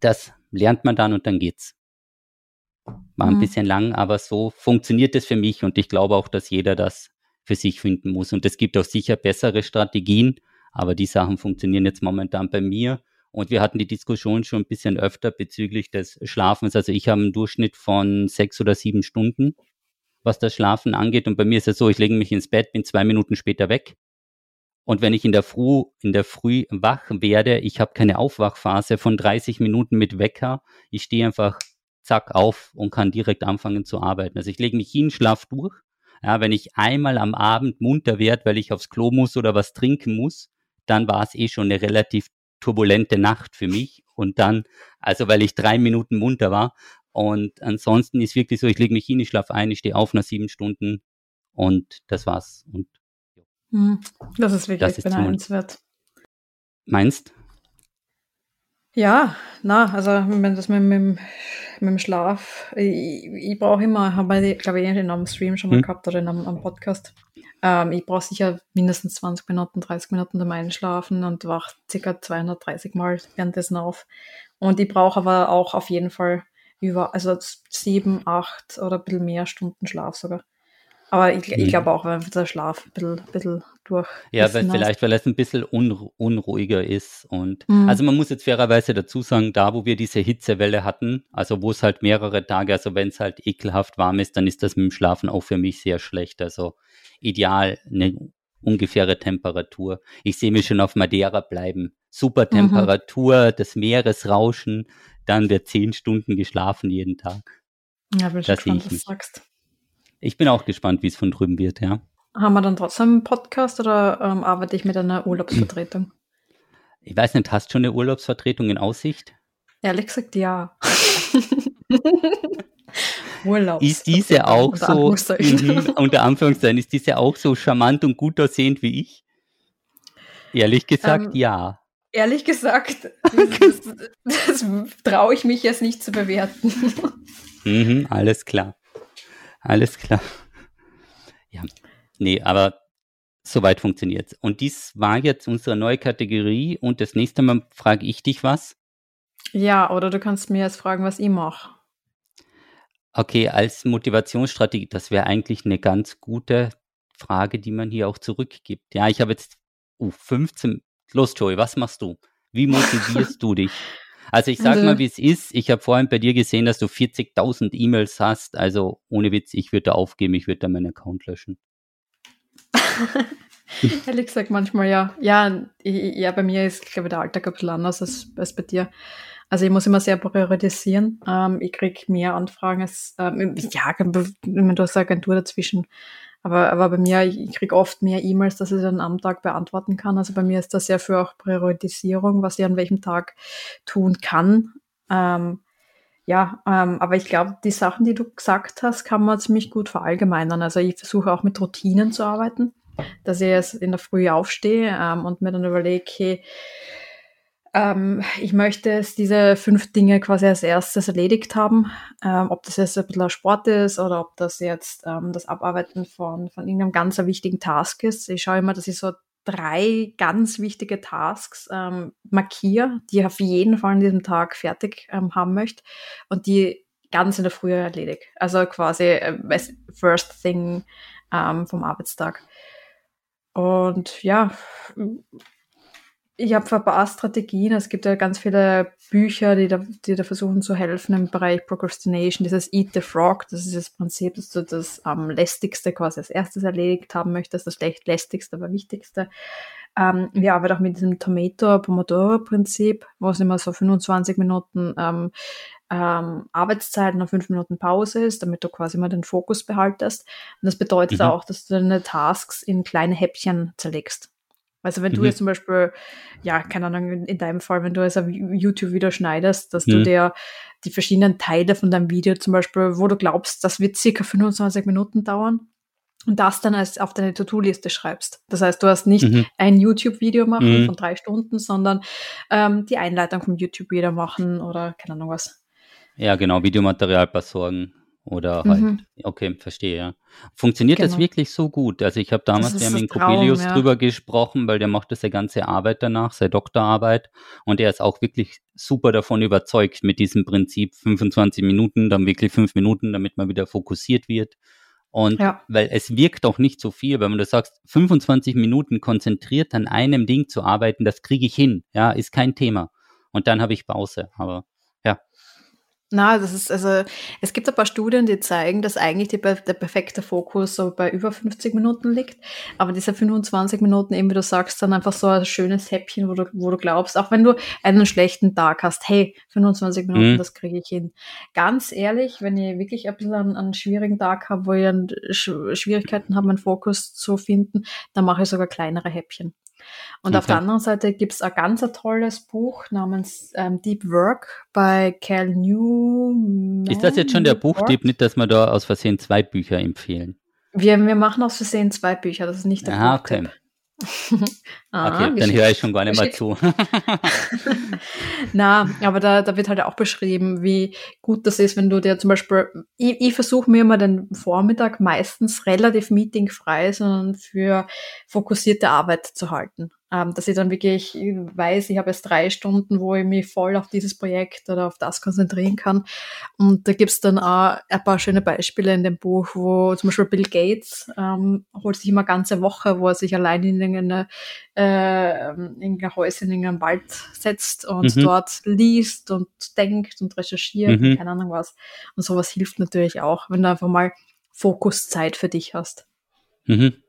B: das lernt man dann und dann geht's. War ein mhm. bisschen lang, aber so funktioniert es für mich und ich glaube auch, dass jeder das für sich finden muss. Und es gibt auch sicher bessere Strategien, aber die Sachen funktionieren jetzt momentan bei mir und wir hatten die Diskussion schon ein bisschen öfter bezüglich des Schlafens. Also ich habe einen Durchschnitt von sechs oder sieben Stunden, was das Schlafen angeht. Und bei mir ist es so, ich lege mich ins Bett, bin zwei Minuten später weg. Und wenn ich in der Früh, in der Früh wach werde, ich habe keine Aufwachphase von 30 Minuten mit Wecker. Ich stehe einfach zack auf und kann direkt anfangen zu arbeiten. Also ich lege mich hin, schlaf durch. Ja, wenn ich einmal am Abend munter werde, weil ich aufs Klo muss oder was trinken muss, dann war es eh schon eine relativ turbulente Nacht für mich. Und dann, also weil ich drei Minuten munter war. Und ansonsten ist wirklich so, ich lege mich hin, ich schlafe ein, ich stehe auf nach sieben Stunden und das war's. Und
A: hm, das ist wirklich das ist beneidenswert.
B: Meinst?
A: Ja, na, also das mit, mit, mit dem Schlaf, ich, ich brauche immer, habe ich glaube ich in einem Stream schon mal hm. gehabt oder in einem, einem Podcast, ähm, ich brauche sicher mindestens 20 Minuten, 30 Minuten zum Einschlafen und wache ca. 230 Mal währenddessen auf. Und ich brauche aber auch auf jeden Fall über, also sieben, acht oder ein bisschen mehr Stunden Schlaf sogar. Aber ich, ich glaube auch, weil der Schlaf ein bisschen, bisschen durch.
B: Ja, weil vielleicht, weil es ein bisschen unru unruhiger ist. Und mhm. also man muss jetzt fairerweise dazu sagen, da wo wir diese Hitzewelle hatten, also wo es halt mehrere Tage, also wenn es halt ekelhaft warm ist, dann ist das mit dem Schlafen auch für mich sehr schlecht. Also ideal eine ungefähre Temperatur. Ich sehe mich schon auf Madeira bleiben. Super mhm. Temperatur, mhm. das Meeresrauschen, dann wird zehn Stunden geschlafen jeden Tag.
A: Ja, bin schon gespannt, was du sagst.
B: Ich bin auch gespannt, wie es von drüben wird, ja.
A: Haben wir dann trotzdem einen Podcast oder ähm, arbeite ich mit einer Urlaubsvertretung?
B: Ich weiß nicht, hast du schon eine Urlaubsvertretung in Aussicht?
A: Ehrlich gesagt, ja. Urlaub.
B: Ist diese auch so, mhm, unter Anführungszeichen, ist diese auch so charmant und gut aussehend wie ich? Ehrlich gesagt, ähm, ja.
A: Ehrlich gesagt, das, das traue ich mich jetzt nicht zu bewerten.
B: Mhm, alles klar. Alles klar. Ja, nee, aber Soweit funktioniert Und dies war jetzt unsere neue Kategorie und das nächste Mal frage ich dich was.
A: Ja, oder du kannst mir jetzt fragen, was ich mache.
B: Okay, als Motivationsstrategie, das wäre eigentlich eine ganz gute Frage, die man hier auch zurückgibt. Ja, ich habe jetzt uh, 15. Los, Joey, was machst du? Wie motivierst du dich? Also ich sag mal, wie es ist. Ich habe vorhin bei dir gesehen, dass du 40.000 E-Mails hast. Also ohne Witz, ich würde da aufgeben, ich würde da meinen Account löschen.
A: Ehrlich gesagt, manchmal ja. Ja, ja bei mir ist, glaube ich, der Alltag ein bisschen anders als, als bei dir. Also ich muss immer sehr priorisieren. Ähm, ich kriege mehr Anfragen als, ähm, ja, du hast eine Agentur dazwischen. Aber, aber bei mir, ich kriege oft mehr E-Mails, dass ich dann am Tag beantworten kann. Also bei mir ist das sehr für auch Priorisierung, was ich an welchem Tag tun kann. Ähm, ja, ähm, aber ich glaube, die Sachen, die du gesagt hast, kann man ziemlich gut verallgemeinern. Also ich versuche auch mit Routinen zu arbeiten, dass ich jetzt in der Früh aufstehe ähm, und mir dann überlege, okay, ähm, ich möchte es diese fünf Dinge quasi als erstes erledigt haben. Ähm, ob das jetzt ein bisschen Sport ist oder ob das jetzt ähm, das Abarbeiten von, von irgendeinem ganz wichtigen Task ist. Ich schaue immer, dass ich so drei ganz wichtige Tasks ähm, markiere, die ich auf jeden Fall an diesem Tag fertig ähm, haben möchte und die ganz in der Früh erledigt. Also quasi äh, First Thing ähm, vom Arbeitstag. Und ja, ich habe ein paar Strategien. Es gibt ja ganz viele Bücher, die da, die da versuchen zu helfen im Bereich Procrastination. Dieses Eat the Frog, das ist das Prinzip, dass du das am lästigste quasi als erstes erledigt haben möchtest, das lästigste, aber wichtigste. Ähm, wir arbeiten auch mit diesem Tomato-Pomodoro-Prinzip, wo es immer so 25 Minuten ähm, ähm, Arbeitszeit und 5 Minuten Pause ist, damit du quasi mal den Fokus behaltest. Und das bedeutet mhm. auch, dass du deine Tasks in kleine Häppchen zerlegst. Also wenn mhm. du jetzt zum Beispiel, ja, keine Ahnung, in deinem Fall, wenn du jetzt ein YouTube-Video schneidest, dass mhm. du dir die verschiedenen Teile von deinem Video zum Beispiel, wo du glaubst, das wird circa 25 Minuten dauern, und das dann als auf deine To-Do-Liste schreibst. Das heißt, du hast nicht mhm. ein YouTube-Video machen mhm. von drei Stunden, sondern ähm, die Einleitung vom YouTube-Video machen oder keine Ahnung was.
B: Ja, genau, Videomaterial besorgen. Oder halt, mhm. okay, verstehe, ja. Funktioniert genau. das wirklich so gut? Also ich habe damals, wir haben mit Coppelius ja. drüber gesprochen, weil der macht das ja ganze Arbeit danach, seine Doktorarbeit. Und er ist auch wirklich super davon überzeugt mit diesem Prinzip 25 Minuten, dann wirklich fünf Minuten, damit man wieder fokussiert wird. Und ja. weil es wirkt auch nicht so viel, wenn du sagst, 25 Minuten konzentriert an einem Ding zu arbeiten, das kriege ich hin, ja, ist kein Thema. Und dann habe ich Pause. Aber.
A: Na, das ist, also, es gibt ein paar Studien, die zeigen, dass eigentlich die, der perfekte Fokus so bei über 50 Minuten liegt. Aber diese 25 Minuten, eben wie du sagst, dann einfach so ein schönes Häppchen, wo du, wo du glaubst, auch wenn du einen schlechten Tag hast, hey, 25 Minuten, mhm. das kriege ich hin. Ganz ehrlich, wenn ich wirklich ein bisschen einen, einen schwierigen Tag habe, wo ich Schwierigkeiten habe, meinen Fokus zu finden, dann mache ich sogar kleinere Häppchen. Und okay. auf der anderen Seite gibt es ein ganz tolles Buch namens ähm, Deep Work bei Cal Newman.
B: Ist das jetzt schon der Buchtipp, nicht, dass wir da aus Versehen zwei Bücher empfehlen?
A: Wir, wir machen aus Versehen zwei Bücher, das ist nicht der ah, Buchtipp. Okay.
B: ah, okay, dann höre ich schon gar nicht mehr zu.
A: Na, aber da, da wird halt auch beschrieben, wie gut das ist, wenn du dir zum Beispiel, ich, ich versuche mir immer den Vormittag meistens relativ meetingfrei, sondern für fokussierte Arbeit zu halten ähm, dass ich dann wirklich weiß, ich habe jetzt drei Stunden, wo ich mich voll auf dieses Projekt oder auf das konzentrieren kann. Und da gibt's dann auch ein paar schöne Beispiele in dem Buch, wo zum Beispiel Bill Gates ähm, holt sich immer eine ganze Woche, wo er sich allein in irgendeine, äh, in irgendein Häuschen in irgendeinen Wald setzt und mhm. dort liest und denkt und recherchiert mhm. und keine Ahnung was. Und sowas hilft natürlich auch, wenn du einfach mal Fokuszeit für dich hast.
B: Mhm.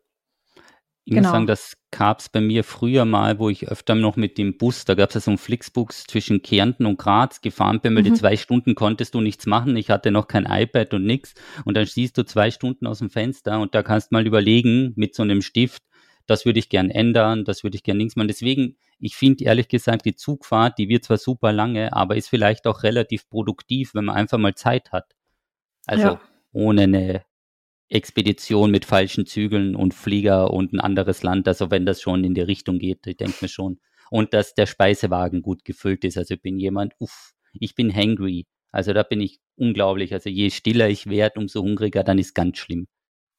B: Ich genau. muss sagen, das gab es bei mir früher mal, wo ich öfter noch mit dem Bus, da gab es ja so einen Flixbus zwischen Kärnten und Graz gefahren bin, weil mhm. die zwei Stunden konntest du nichts machen. Ich hatte noch kein iPad und nichts. Und dann siehst du zwei Stunden aus dem Fenster und da kannst mal überlegen mit so einem Stift, das würde ich gern ändern, das würde ich gern links machen. Deswegen, ich finde ehrlich gesagt, die Zugfahrt, die wird zwar super lange, aber ist vielleicht auch relativ produktiv, wenn man einfach mal Zeit hat. Also ja. ohne eine Expedition mit falschen Zügeln und Flieger und ein anderes Land, also wenn das schon in die Richtung geht, ich denke mir schon. Und dass der Speisewagen gut gefüllt ist. Also ich bin jemand, uff, ich bin hangry. Also da bin ich unglaublich. Also je stiller ich werde, umso hungriger, dann ist ganz schlimm.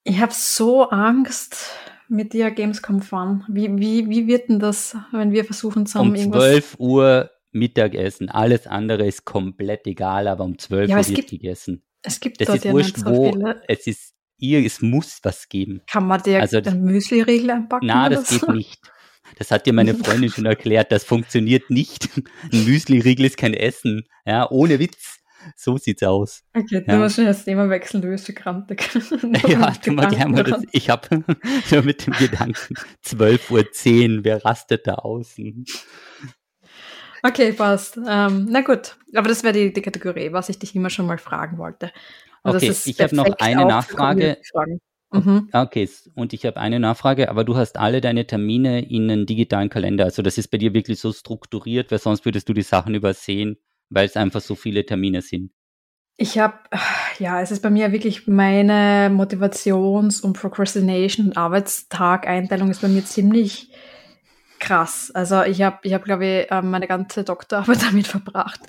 A: Ich habe so Angst mit dir Gamescom fahren? Wie, wie, wie wird denn das, wenn wir versuchen
B: zusammen um 12 Uhr Mittagessen. Alles andere ist komplett egal, aber um 12 ja, Uhr wird gegessen.
A: Es gibt
B: das ist ja wurscht, so wo. Viele. Es ist ihr, es muss was geben.
A: Kann man dir also, einen Müsli-Riegel einpacken?
B: Nein, das so? geht nicht. Das hat dir meine Freundin schon erklärt. Das funktioniert nicht. Ein Müsli-Riegel ist kein Essen. Ja, ohne Witz. So sieht's aus.
A: Okay, du ja. musst schon das Thema wechseln, du bist grantig.
B: ja, tu mal gerne mal das. Ich habe nur mit dem Gedanken, 12.10 Uhr, wer rastet da außen?
A: Okay, passt. Ähm, na gut, aber das wäre die, die, Kategorie, was ich dich immer schon mal fragen wollte.
B: Und okay, ich habe noch eine Nachfrage. Mhm. Okay, und ich habe eine Nachfrage, aber du hast alle deine Termine in einen digitalen Kalender. Also das ist bei dir wirklich so strukturiert, weil sonst würdest du die Sachen übersehen, weil es einfach so viele Termine sind.
A: Ich habe, ja, es ist bei mir wirklich meine Motivations- und Procrastination- und Arbeitstag-Einteilung ist bei mir ziemlich krass. Also ich habe, ich hab, glaube ich, ähm, meine ganze Doktorarbeit damit verbracht,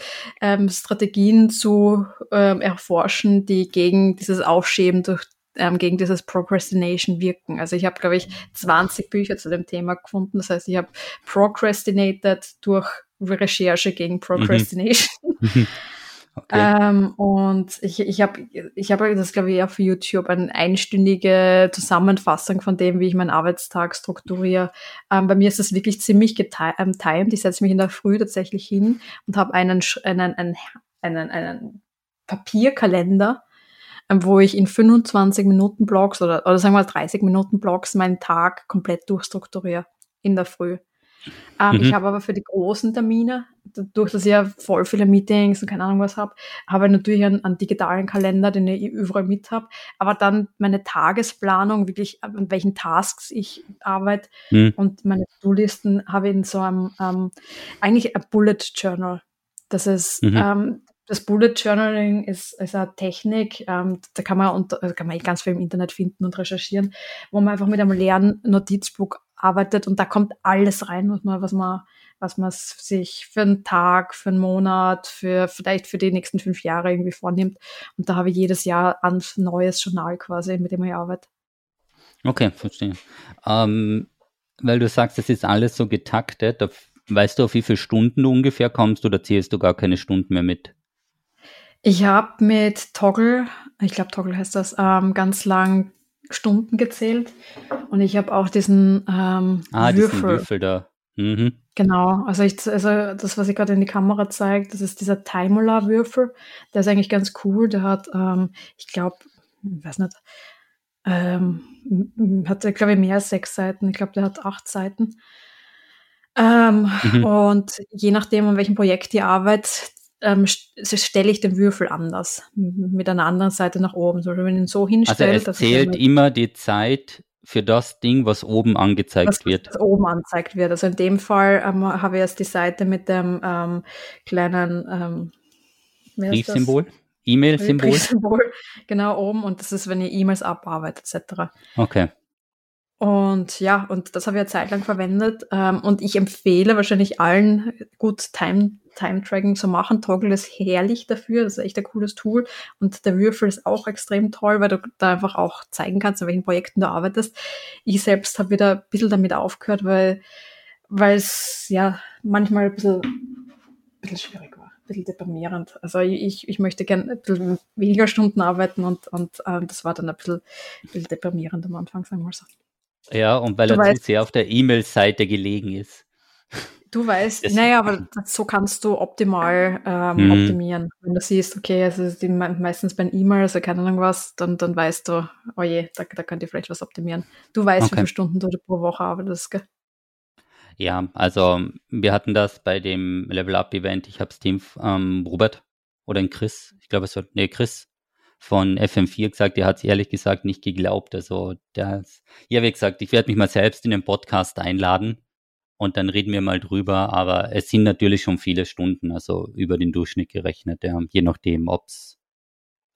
A: ähm, Strategien zu ähm, erforschen, die gegen dieses Aufschieben durch ähm, gegen dieses Procrastination wirken. Also ich habe, glaube ich, 20 Bücher zu dem Thema gefunden. Das heißt, ich habe procrastinated durch Recherche gegen mhm. Procrastination. Mhm. Okay. Ähm, und ich, ich habe ich hab das, glaube ich, auf YouTube eine einstündige Zusammenfassung von dem, wie ich meinen Arbeitstag strukturiere. Ähm, bei mir ist das wirklich ziemlich getimed. Ähm, ich setze mich in der Früh tatsächlich hin und habe einen, einen, einen, einen, einen Papierkalender, ähm, wo ich in 25 Minuten Blogs oder, oder sagen wir mal 30 Minuten Blogs meinen Tag komplett durchstrukturiere in der Früh. Ähm, mhm. Ich habe aber für die großen Termine, dadurch, dass ich ja voll viele Meetings und keine Ahnung was habe, habe ich natürlich einen, einen, digitalen Kalender, den ich überall mit habe. Aber dann meine Tagesplanung, wirklich an welchen Tasks ich arbeite mhm. und meine To-Listen habe ich in so einem, ähm, eigentlich ein Bullet Journal. Das ist, mhm. ähm, das Bullet Journaling ist, ist eine Technik, ähm, da kann man, unter, kann man ganz viel im Internet finden und recherchieren, wo man einfach mit einem leeren Notizbuch arbeitet und da kommt alles rein, was man, was man, was man sich für einen Tag, für einen Monat, für vielleicht für die nächsten fünf Jahre irgendwie vornimmt. Und da habe ich jedes Jahr ein neues Journal quasi, mit dem ich arbeite.
B: Okay, verstehe. Ähm, weil du sagst, das ist alles so getaktet, weißt du, auf wie viele Stunden du ungefähr kommst oder zählst du gar keine Stunden mehr mit?
A: Ich habe mit Toggle, ich glaube Toggle heißt das, ähm, ganz lang Stunden gezählt und ich habe auch diesen ähm,
B: ah, Würfel. Diesen Würfel da. Mhm.
A: Genau, also, ich, also das, was ich gerade in die Kamera zeige, das ist dieser Timula-Würfel. Der ist eigentlich ganz cool. Der hat, ähm, ich glaube, ich weiß nicht, ähm, hat, glaube ich, mehr als sechs Seiten. Ich glaube, der hat acht Seiten. Ähm, mhm. Und je nachdem, an welchem Projekt ihr arbeitet, ähm, stelle ich den Würfel anders, mit einer anderen Seite nach oben. So, wenn ich ihn so hinstelle.
B: Also es zählt immer die Zeit für das Ding, was oben angezeigt was, wird.
A: Was oben angezeigt wird. Also in dem Fall ähm, habe ich erst die Seite mit dem ähm, kleinen
B: ähm, Briefsymbol. E-Mail-Symbol.
A: Genau oben. Und das ist, wenn ihr E-Mails abarbeitet, etc.
B: Okay.
A: Und ja, und das habe ich eine Zeit lang verwendet. Ähm, und ich empfehle wahrscheinlich allen gut Time, Time Tracking zu machen. Toggle ist herrlich dafür. Das ist echt ein cooles Tool. Und der Würfel ist auch extrem toll, weil du da einfach auch zeigen kannst, an welchen Projekten du arbeitest. Ich selbst habe wieder ein bisschen damit aufgehört, weil, weil es ja manchmal ein bisschen, ein bisschen schwierig war ein bisschen deprimierend. Also ich, ich möchte gerne ein bisschen weniger Stunden arbeiten und, und äh, das war dann ein bisschen, ein bisschen deprimierend am Anfang, sagen wir mal so.
B: Ja, und weil du er weißt, zu sehr auf der E-Mail-Seite gelegen ist.
A: Du weißt, das, naja, aber so kannst du optimal ähm, mhm. optimieren. Wenn du siehst, okay, also die, meistens bei E-Mail, also keine Ahnung was, dann, dann weißt du, oh je, da, da könnt ihr vielleicht was optimieren. Du weißt, okay. wie viele Stunden du pro Woche arbeitest, gell?
B: Ja, also wir hatten das bei dem Level Up Event. Ich habe es Team ähm, Robert oder in Chris, ich glaube es war, nee, Chris von FM4 gesagt, der hat es ehrlich gesagt nicht geglaubt. Also der, ja, wie gesagt, ich werde mich mal selbst in den Podcast einladen und dann reden wir mal drüber. Aber es sind natürlich schon viele Stunden, also über den Durchschnitt gerechnet, ja, je nachdem, ob es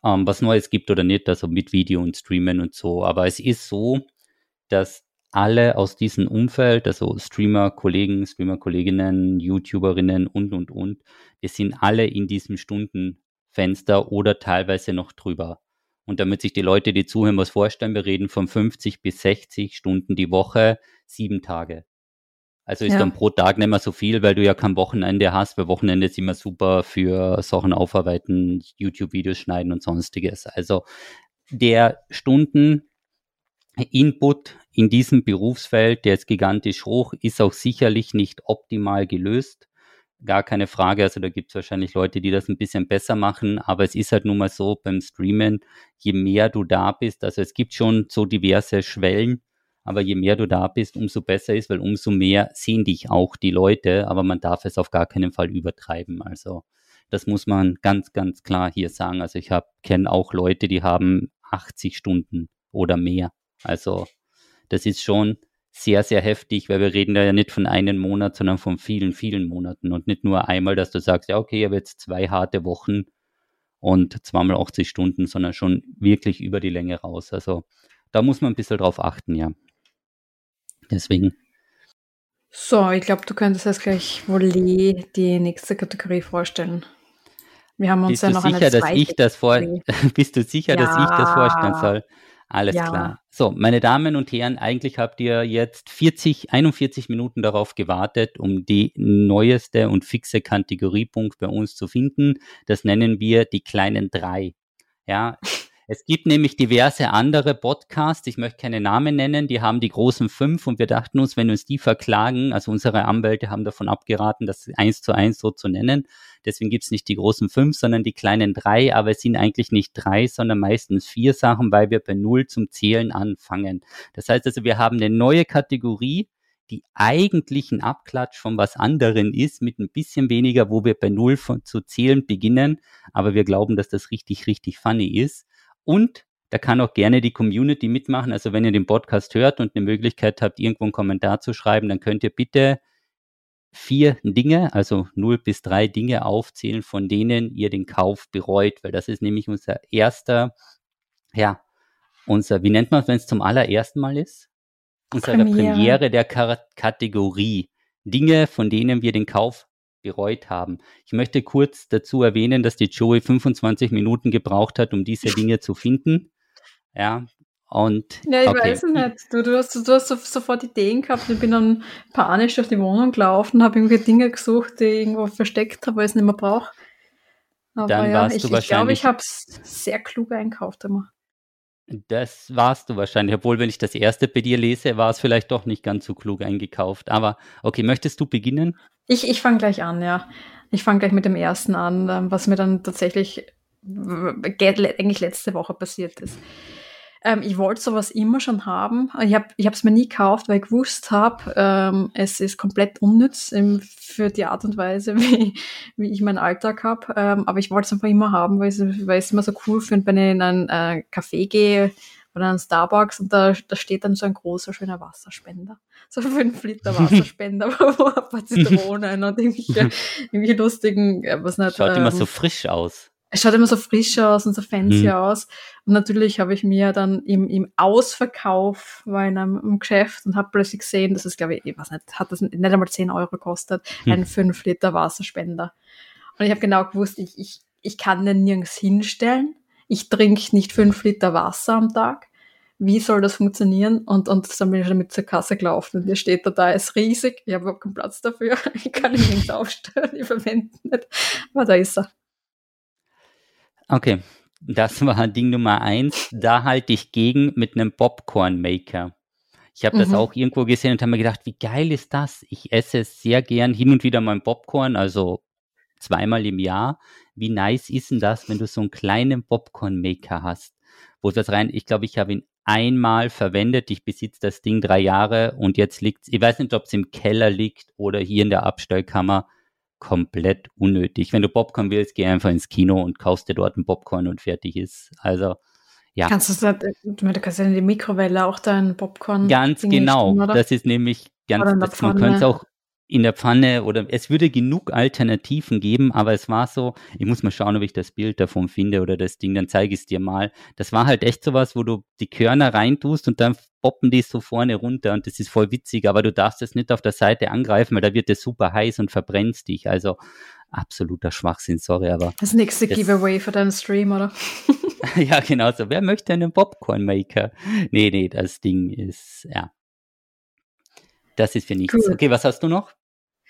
B: ähm, was Neues gibt oder nicht, also mit Video und Streamen und so. Aber es ist so, dass alle aus diesem Umfeld, also Streamer, Kollegen, Streamer, Kolleginnen, YouTuberinnen und, und, und, wir sind alle in diesem Stunden Fenster oder teilweise noch drüber. Und damit sich die Leute, die zuhören, was vorstellen, wir reden von 50 bis 60 Stunden die Woche, sieben Tage. Also ist ja. dann pro Tag nicht mehr so viel, weil du ja kein Wochenende hast, weil Wochenende ist immer super für Sachen aufarbeiten, YouTube-Videos schneiden und sonstiges. Also der Stunden Input in diesem Berufsfeld, der ist gigantisch hoch, ist auch sicherlich nicht optimal gelöst. Gar keine Frage. Also da gibt es wahrscheinlich Leute, die das ein bisschen besser machen. Aber es ist halt nun mal so beim Streamen, je mehr du da bist, also es gibt schon so diverse Schwellen, aber je mehr du da bist, umso besser ist, weil umso mehr sehen dich auch die Leute. Aber man darf es auf gar keinen Fall übertreiben. Also das muss man ganz, ganz klar hier sagen. Also ich kenne auch Leute, die haben 80 Stunden oder mehr. Also das ist schon sehr, sehr heftig, weil wir reden da ja nicht von einem Monat, sondern von vielen, vielen Monaten und nicht nur einmal, dass du sagst, ja, okay, ich habe jetzt zwei harte Wochen und zweimal 80 Stunden, sondern schon wirklich über die Länge raus. Also da muss man ein bisschen drauf achten, ja. Deswegen.
A: So, ich glaube, du könntest jetzt gleich wohl die nächste Kategorie vorstellen.
B: Wir haben uns bist ja noch sicher, eine dass ich das vor Bist du sicher, ja. dass ich das vorstellen soll? Alles ja. klar. So, meine Damen und Herren, eigentlich habt ihr jetzt 40, 41 Minuten darauf gewartet, um die neueste und fixe Kategoriepunkt bei uns zu finden. Das nennen wir die kleinen drei. Ja, es gibt nämlich diverse andere Podcasts, ich möchte keine Namen nennen, die haben die großen fünf und wir dachten uns, wenn uns die verklagen, also unsere Anwälte haben davon abgeraten, das eins zu eins so zu nennen. Deswegen gibt's nicht die großen fünf, sondern die kleinen drei, aber es sind eigentlich nicht drei, sondern meistens vier Sachen, weil wir bei Null zum Zählen anfangen. Das heißt also, wir haben eine neue Kategorie, die eigentlich ein Abklatsch von was anderen ist, mit ein bisschen weniger, wo wir bei Null von, zu zählen beginnen, aber wir glauben, dass das richtig, richtig funny ist. Und da kann auch gerne die Community mitmachen. Also wenn ihr den Podcast hört und eine Möglichkeit habt, irgendwo einen Kommentar zu schreiben, dann könnt ihr bitte vier Dinge, also null bis drei Dinge aufzählen, von denen ihr den Kauf bereut, weil das ist nämlich unser erster, ja, unser, wie nennt man es, wenn es zum allerersten Mal ist? Unsere Premiere, Premiere der Kategorie. Dinge, von denen wir den Kauf bereut haben. Ich möchte kurz dazu erwähnen, dass die Joey 25 Minuten gebraucht hat, um diese Dinge zu finden. Ja, und.
A: Ja, ich okay. weiß es nicht. Du, du, hast, du hast sofort Ideen gehabt. Ich bin dann panisch durch die Wohnung gelaufen, habe irgendwie Dinge gesucht, die ich irgendwo versteckt habe, weil ich es nicht mehr brauche. Aber dann ja, warst ich, du wahrscheinlich. Ich glaube, ich habe es sehr klug einkauft immer.
B: Das warst du wahrscheinlich. Obwohl, wenn ich das erste bei dir lese, war es vielleicht doch nicht ganz so klug eingekauft. Aber okay, möchtest du beginnen?
A: Ich, ich fange gleich an, ja. Ich fange gleich mit dem ersten an, ähm, was mir dann tatsächlich eigentlich letzte Woche passiert ist. Ähm, ich wollte sowas immer schon haben. Ich habe es mir nie gekauft, weil ich gewusst habe, ähm, es ist komplett unnütz im, für die Art und Weise, wie, wie ich meinen Alltag habe. Ähm, aber ich wollte es einfach immer haben, weil ich es immer so cool finde, wenn ich in ein äh, Café gehe oder einen Starbucks und da, da steht dann so ein großer, schöner Wasserspender. So fünf Liter Wasserspender, wo ein paar Zitronen und irgendwelche, irgendwelche lustigen,
B: äh, was nicht. Schaut ähm, immer so frisch aus
A: es schaut immer so frisch aus und so fancy mhm. aus. Und natürlich habe ich mir dann im, im Ausverkauf, war in einem, einem Geschäft und habe plötzlich gesehen, dass es, glaube ich, ich weiß nicht, hat das nicht einmal 10 Euro gekostet, mhm. ein 5 Liter Wasserspender. Und ich habe genau gewusst, ich, ich, ich kann den nirgends hinstellen. Ich trinke nicht 5 Liter Wasser am Tag. Wie soll das funktionieren? Und, und dann bin ich damit zur Kasse gelaufen und der steht da, da ist riesig. Ich habe überhaupt keinen Platz dafür. Ich kann ihn nicht aufstellen, ich verwende ihn nicht. Aber da ist er.
B: Okay, das war Ding Nummer eins. Da halte ich gegen mit einem Popcorn-Maker. Ich habe mhm. das auch irgendwo gesehen und habe mir gedacht, wie geil ist das? Ich esse es sehr gern hin und wieder mal Popcorn, also zweimal im Jahr. Wie nice ist denn das, wenn du so einen kleinen Popcorn-Maker hast? Wo das rein, ich glaube, ich habe ihn einmal verwendet. Ich besitze das Ding drei Jahre und jetzt liegt ich weiß nicht, ob es im Keller liegt oder hier in der Abstellkammer komplett unnötig. Wenn du Popcorn willst, geh einfach ins Kino und kaufst dir dort ein Popcorn und fertig ist. Also, ja.
A: Kannst du, du kannst ja in die Mikrowelle auch dein Popcorn.
B: Ganz genau. Richten, das ist nämlich ganz, das, man könnte es auch in der Pfanne oder es würde genug Alternativen geben, aber es war so, ich muss mal schauen, ob ich das Bild davon finde oder das Ding, dann zeige ich es dir mal. Das war halt echt sowas, wo du die Körner reintust und dann poppen die so vorne runter und das ist voll witzig, aber du darfst es nicht auf der Seite angreifen, weil da wird es super heiß und verbrennst dich. Also absoluter Schwachsinn, sorry, aber.
A: Das nächste das, Giveaway für deinen Stream, oder?
B: ja, genau so. Wer möchte einen Popcorn-Maker? Nee, nee, das Ding ist, ja. Das ist für nichts. Cool. Okay, was hast du noch?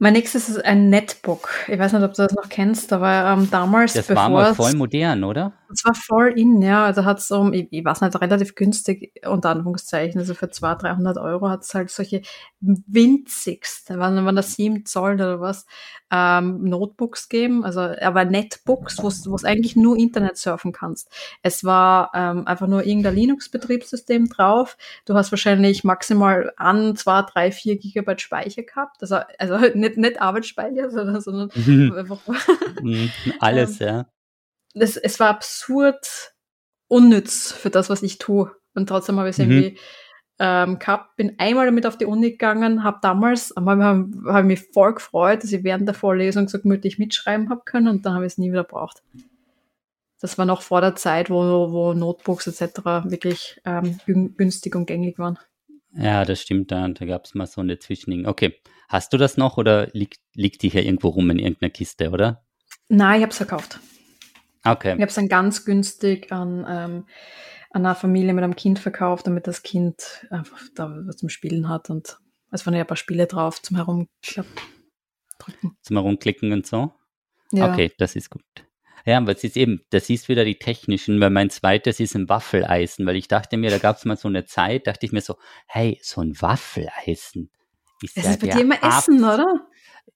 A: Mein nächstes ist ein Netbook. Ich weiß nicht, ob du das noch kennst, aber ähm, damals.
B: Das war mal voll modern, oder?
A: Das war voll in, ja. Also hat es um, ich, ich weiß nicht, relativ günstig, unter Anführungszeichen, also für 200, 300 Euro hat es halt solche winzigste, waren, waren das 7 Zoll oder was, ähm, Notebooks geben, also aber Netbooks, wo du eigentlich nur Internet surfen kannst. Es war ähm, einfach nur irgendein Linux-Betriebssystem drauf. Du hast wahrscheinlich maximal an zwei, drei, vier Gigabyte Speicher gehabt. Also, also nicht, nicht Arbeitsspeicher, sondern, sondern
B: mhm. einfach mhm. alles, ähm, ja.
A: Es, es war absurd unnütz für das, was ich tue. Und trotzdem habe ich es mhm. irgendwie ähm, gehabt, bin einmal damit auf die Uni gegangen, habe damals, einmal habe hab mich voll gefreut, dass ich während der Vorlesung so gemütlich mitschreiben habe können und dann habe ich es nie wieder braucht. Das war noch vor der Zeit, wo, wo Notebooks etc. wirklich ähm, günstig und gängig waren.
B: Ja, das stimmt, da, da gab es mal so eine Zwischending. Okay, hast du das noch oder liegt, liegt die hier irgendwo rum in irgendeiner Kiste, oder?
A: Nein, ich habe es verkauft.
B: Okay.
A: Ich habe es dann ganz günstig an ähm, an einer Familie mit einem Kind verkauft, damit das Kind einfach da was zum Spielen hat und es waren ja ein paar Spiele drauf zum Herumdrücken.
B: Zum Herumklicken und so? Ja. Okay, das ist gut. Ja, aber es ist eben, das ist wieder die technischen, weil mein zweites ist ein Waffeleisen, weil ich dachte mir, da gab es mal so eine Zeit, dachte ich mir so, hey, so ein Waffeleisen.
A: Ist das ja ist bei dir immer Essen, oder?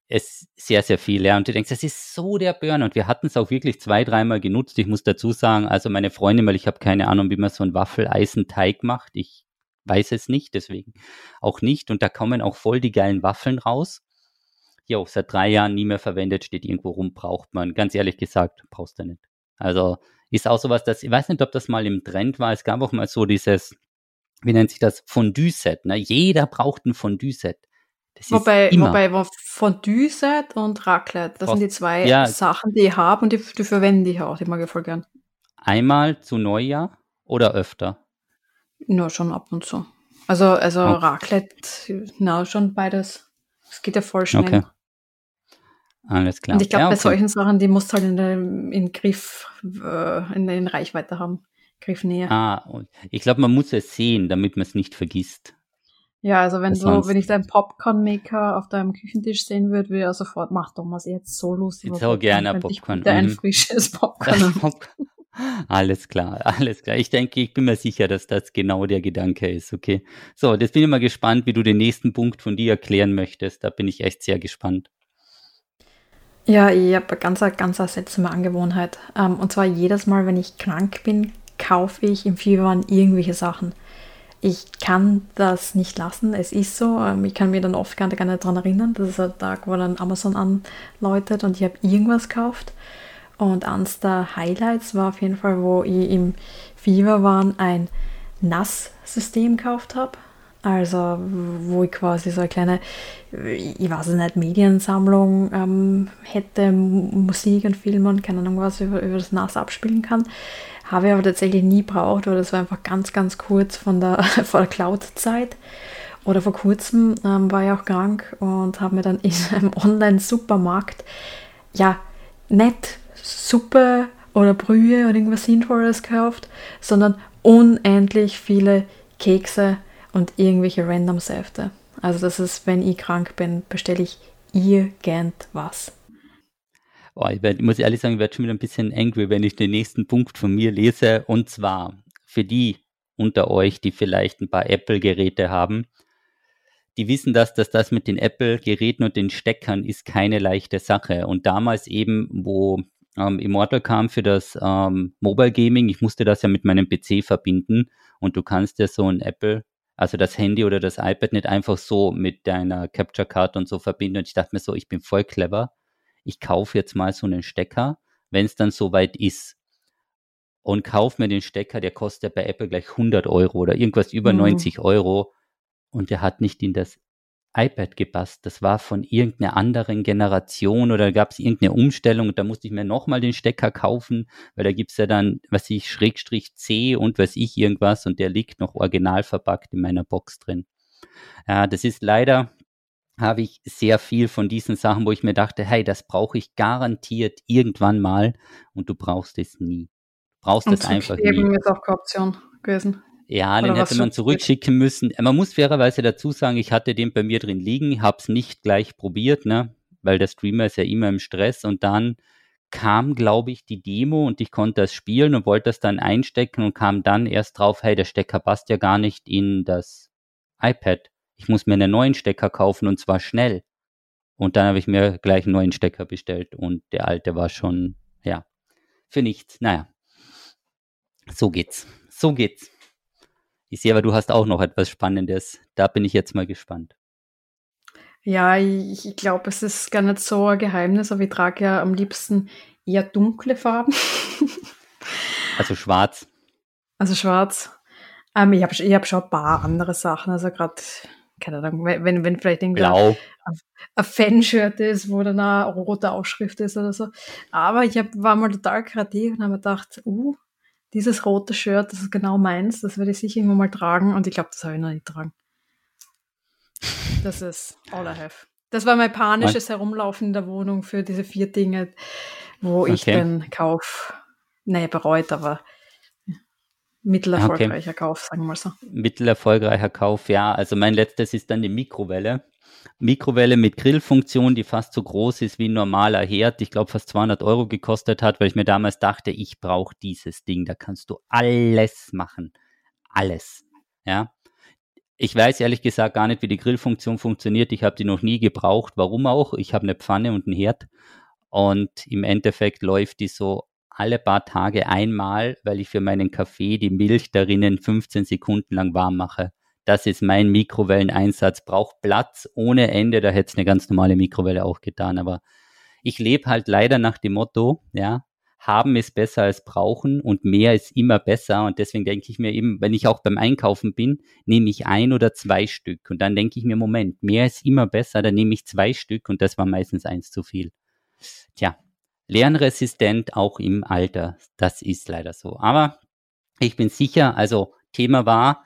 B: es sehr, sehr viel. Ja. Und du denkst, das ist so der Burn. Und wir hatten es auch wirklich zwei, dreimal genutzt. Ich muss dazu sagen, also meine Freundin, weil ich habe keine Ahnung, wie man so einen Waffeleisenteig macht. Ich weiß es nicht, deswegen auch nicht. Und da kommen auch voll die geilen Waffeln raus. Ja, auch seit drei Jahren nie mehr verwendet, steht irgendwo rum, braucht man. Ganz ehrlich gesagt, brauchst du nicht. Also ist auch sowas, dass, ich weiß nicht, ob das mal im Trend war. Es gab auch mal so dieses, wie nennt sich das, Fondue-Set. Ne? Jeder braucht ein Fondue-Set.
A: Das wobei, immer. wobei Fondue-Set und Raclette, das Aus, sind die zwei ja, Sachen, die ich habe und die, die verwende ich auch, die mag ich voll gern.
B: Einmal zu Neujahr oder öfter?
A: Nur schon ab und zu. Also, also okay. Raclette, na, schon beides. Es geht ja voll schnell. Okay.
B: Alles klar.
A: Und ich glaube, ja, okay. bei solchen Sachen, die musst du halt in, der, in Griff, äh, in, in Reichweite haben. Griffnähe.
B: Ah, ich glaube, man muss es sehen, damit man es nicht vergisst.
A: Ja, also wenn du, wenn ich deinen Popcorn-Maker auf deinem Küchentisch sehen würde, würde ich sofort, mach doch mal jetzt so lustig.
B: Ich so gerne Popcorn.
A: Ich ein mhm. frisches Popcorn.
B: alles klar, alles klar. Ich denke, ich bin mir sicher, dass das genau der Gedanke ist, okay. So, jetzt bin ich mal gespannt, wie du den nächsten Punkt von dir erklären möchtest. Da bin ich echt sehr gespannt.
A: Ja, ich habe eine ganz, ganz seltsame Angewohnheit. Ähm, und zwar jedes Mal, wenn ich krank bin, kaufe ich im Fieber irgendwelche Sachen ich kann das nicht lassen. Es ist so. Ähm, ich kann mir dann oft gar nicht daran erinnern. Das ist ein Tag, wo dann Amazon anläutet und ich habe irgendwas gekauft. Und eines der Highlights war auf jeden Fall, wo ich im Fieber war, ein NAS-System gekauft habe. Also, wo ich quasi so eine kleine, ich weiß es nicht, Mediensammlung ähm, hätte, Musik und Filme und keine Ahnung was über, über das NAS abspielen kann. Habe ich aber tatsächlich nie braucht, weil das war einfach ganz, ganz kurz von der, der Cloud-Zeit. Oder vor kurzem ähm, war ich auch krank und habe mir dann in einem Online-Supermarkt, ja, nicht Suppe oder Brühe oder irgendwas Sinnvolles gekauft, sondern unendlich viele Kekse und irgendwelche random Säfte. Also das ist, wenn ich krank bin, bestelle ich irgendwas.
B: Oh, ich, werd, muss ehrlich sagen, ich werde schon wieder ein bisschen angry, wenn ich den nächsten Punkt von mir lese. Und zwar für die unter euch, die vielleicht ein paar Apple-Geräte haben, die wissen das, dass das mit den Apple-Geräten und den Steckern ist keine leichte Sache. Und damals eben, wo ähm, Immortal kam für das ähm, Mobile Gaming, ich musste das ja mit meinem PC verbinden und du kannst ja so ein Apple, also das Handy oder das iPad nicht einfach so mit deiner Capture Card und so verbinden. Und ich dachte mir so, ich bin voll clever ich kaufe jetzt mal so einen Stecker, wenn es dann soweit ist. Und kaufe mir den Stecker, der kostet bei Apple gleich 100 Euro oder irgendwas über mhm. 90 Euro. Und der hat nicht in das iPad gepasst. Das war von irgendeiner anderen Generation oder gab es irgendeine Umstellung. Da musste ich mir nochmal den Stecker kaufen, weil da gibt's ja dann, was ich, Schrägstrich C und was ich irgendwas und der liegt noch original verpackt in meiner Box drin. Ja, das ist leider, habe ich sehr viel von diesen Sachen, wo ich mir dachte, hey, das brauche ich garantiert irgendwann mal und du brauchst es nie. Brauchst es einfach nie.
A: ist auch keine Option gewesen.
B: Ja, Oder den hätte man zurückschicken müssen. Man muss fairerweise dazu sagen, ich hatte den bei mir drin liegen, habe es nicht gleich probiert, ne? weil der Streamer ist ja immer im Stress und dann kam, glaube ich, die Demo und ich konnte das spielen und wollte das dann einstecken und kam dann erst drauf, hey, der Stecker passt ja gar nicht in das iPad. Ich muss mir einen neuen Stecker kaufen und zwar schnell. Und dann habe ich mir gleich einen neuen Stecker bestellt und der alte war schon, ja, für nichts. Naja, so geht's. So geht's. Ich sehe aber, du hast auch noch etwas Spannendes. Da bin ich jetzt mal gespannt.
A: Ja, ich, ich glaube, es ist gar nicht so ein Geheimnis, aber ich trage ja am liebsten eher dunkle Farben.
B: also schwarz.
A: Also schwarz. Ähm, ich habe ich hab schon ein paar andere Sachen. Also gerade, keine Ahnung, wenn, wenn vielleicht irgendwie
B: Blau.
A: ein, ein Fanshirt ist, wo dann eine rote Aufschrift ist oder so. Aber ich hab, war mal total kreativ und habe mir gedacht, uh, dieses rote Shirt, das ist genau meins, das werde ich sicher irgendwann mal tragen und ich glaube, das habe ich noch nicht tragen. Das ist all I have. Das war mein panisches Herumlaufen in der Wohnung für diese vier Dinge, wo okay. ich den Kauf, naja, bereut, aber mittelerfolgreicher okay. Kauf, sagen wir mal so.
B: Mittelerfolgreicher Kauf, ja. Also mein letztes ist dann die Mikrowelle. Mikrowelle mit Grillfunktion, die fast so groß ist wie ein normaler Herd. Ich glaube, fast 200 Euro gekostet hat, weil ich mir damals dachte, ich brauche dieses Ding. Da kannst du alles machen. Alles. Ja. Ich weiß ehrlich gesagt gar nicht, wie die Grillfunktion funktioniert. Ich habe die noch nie gebraucht. Warum auch? Ich habe eine Pfanne und einen Herd. Und im Endeffekt läuft die so alle paar Tage einmal, weil ich für meinen Kaffee die Milch darinnen 15 Sekunden lang warm mache das ist mein Mikrowelleneinsatz, braucht Platz ohne Ende, da hätte es eine ganz normale Mikrowelle auch getan, aber ich lebe halt leider nach dem Motto, ja, haben ist besser als brauchen und mehr ist immer besser. Und deswegen denke ich mir eben, wenn ich auch beim Einkaufen bin, nehme ich ein oder zwei Stück. Und dann denke ich mir, Moment, mehr ist immer besser, dann nehme ich zwei Stück. Und das war meistens eins zu viel. Tja, lernresistent auch im Alter, das ist leider so. Aber ich bin sicher, also Thema war,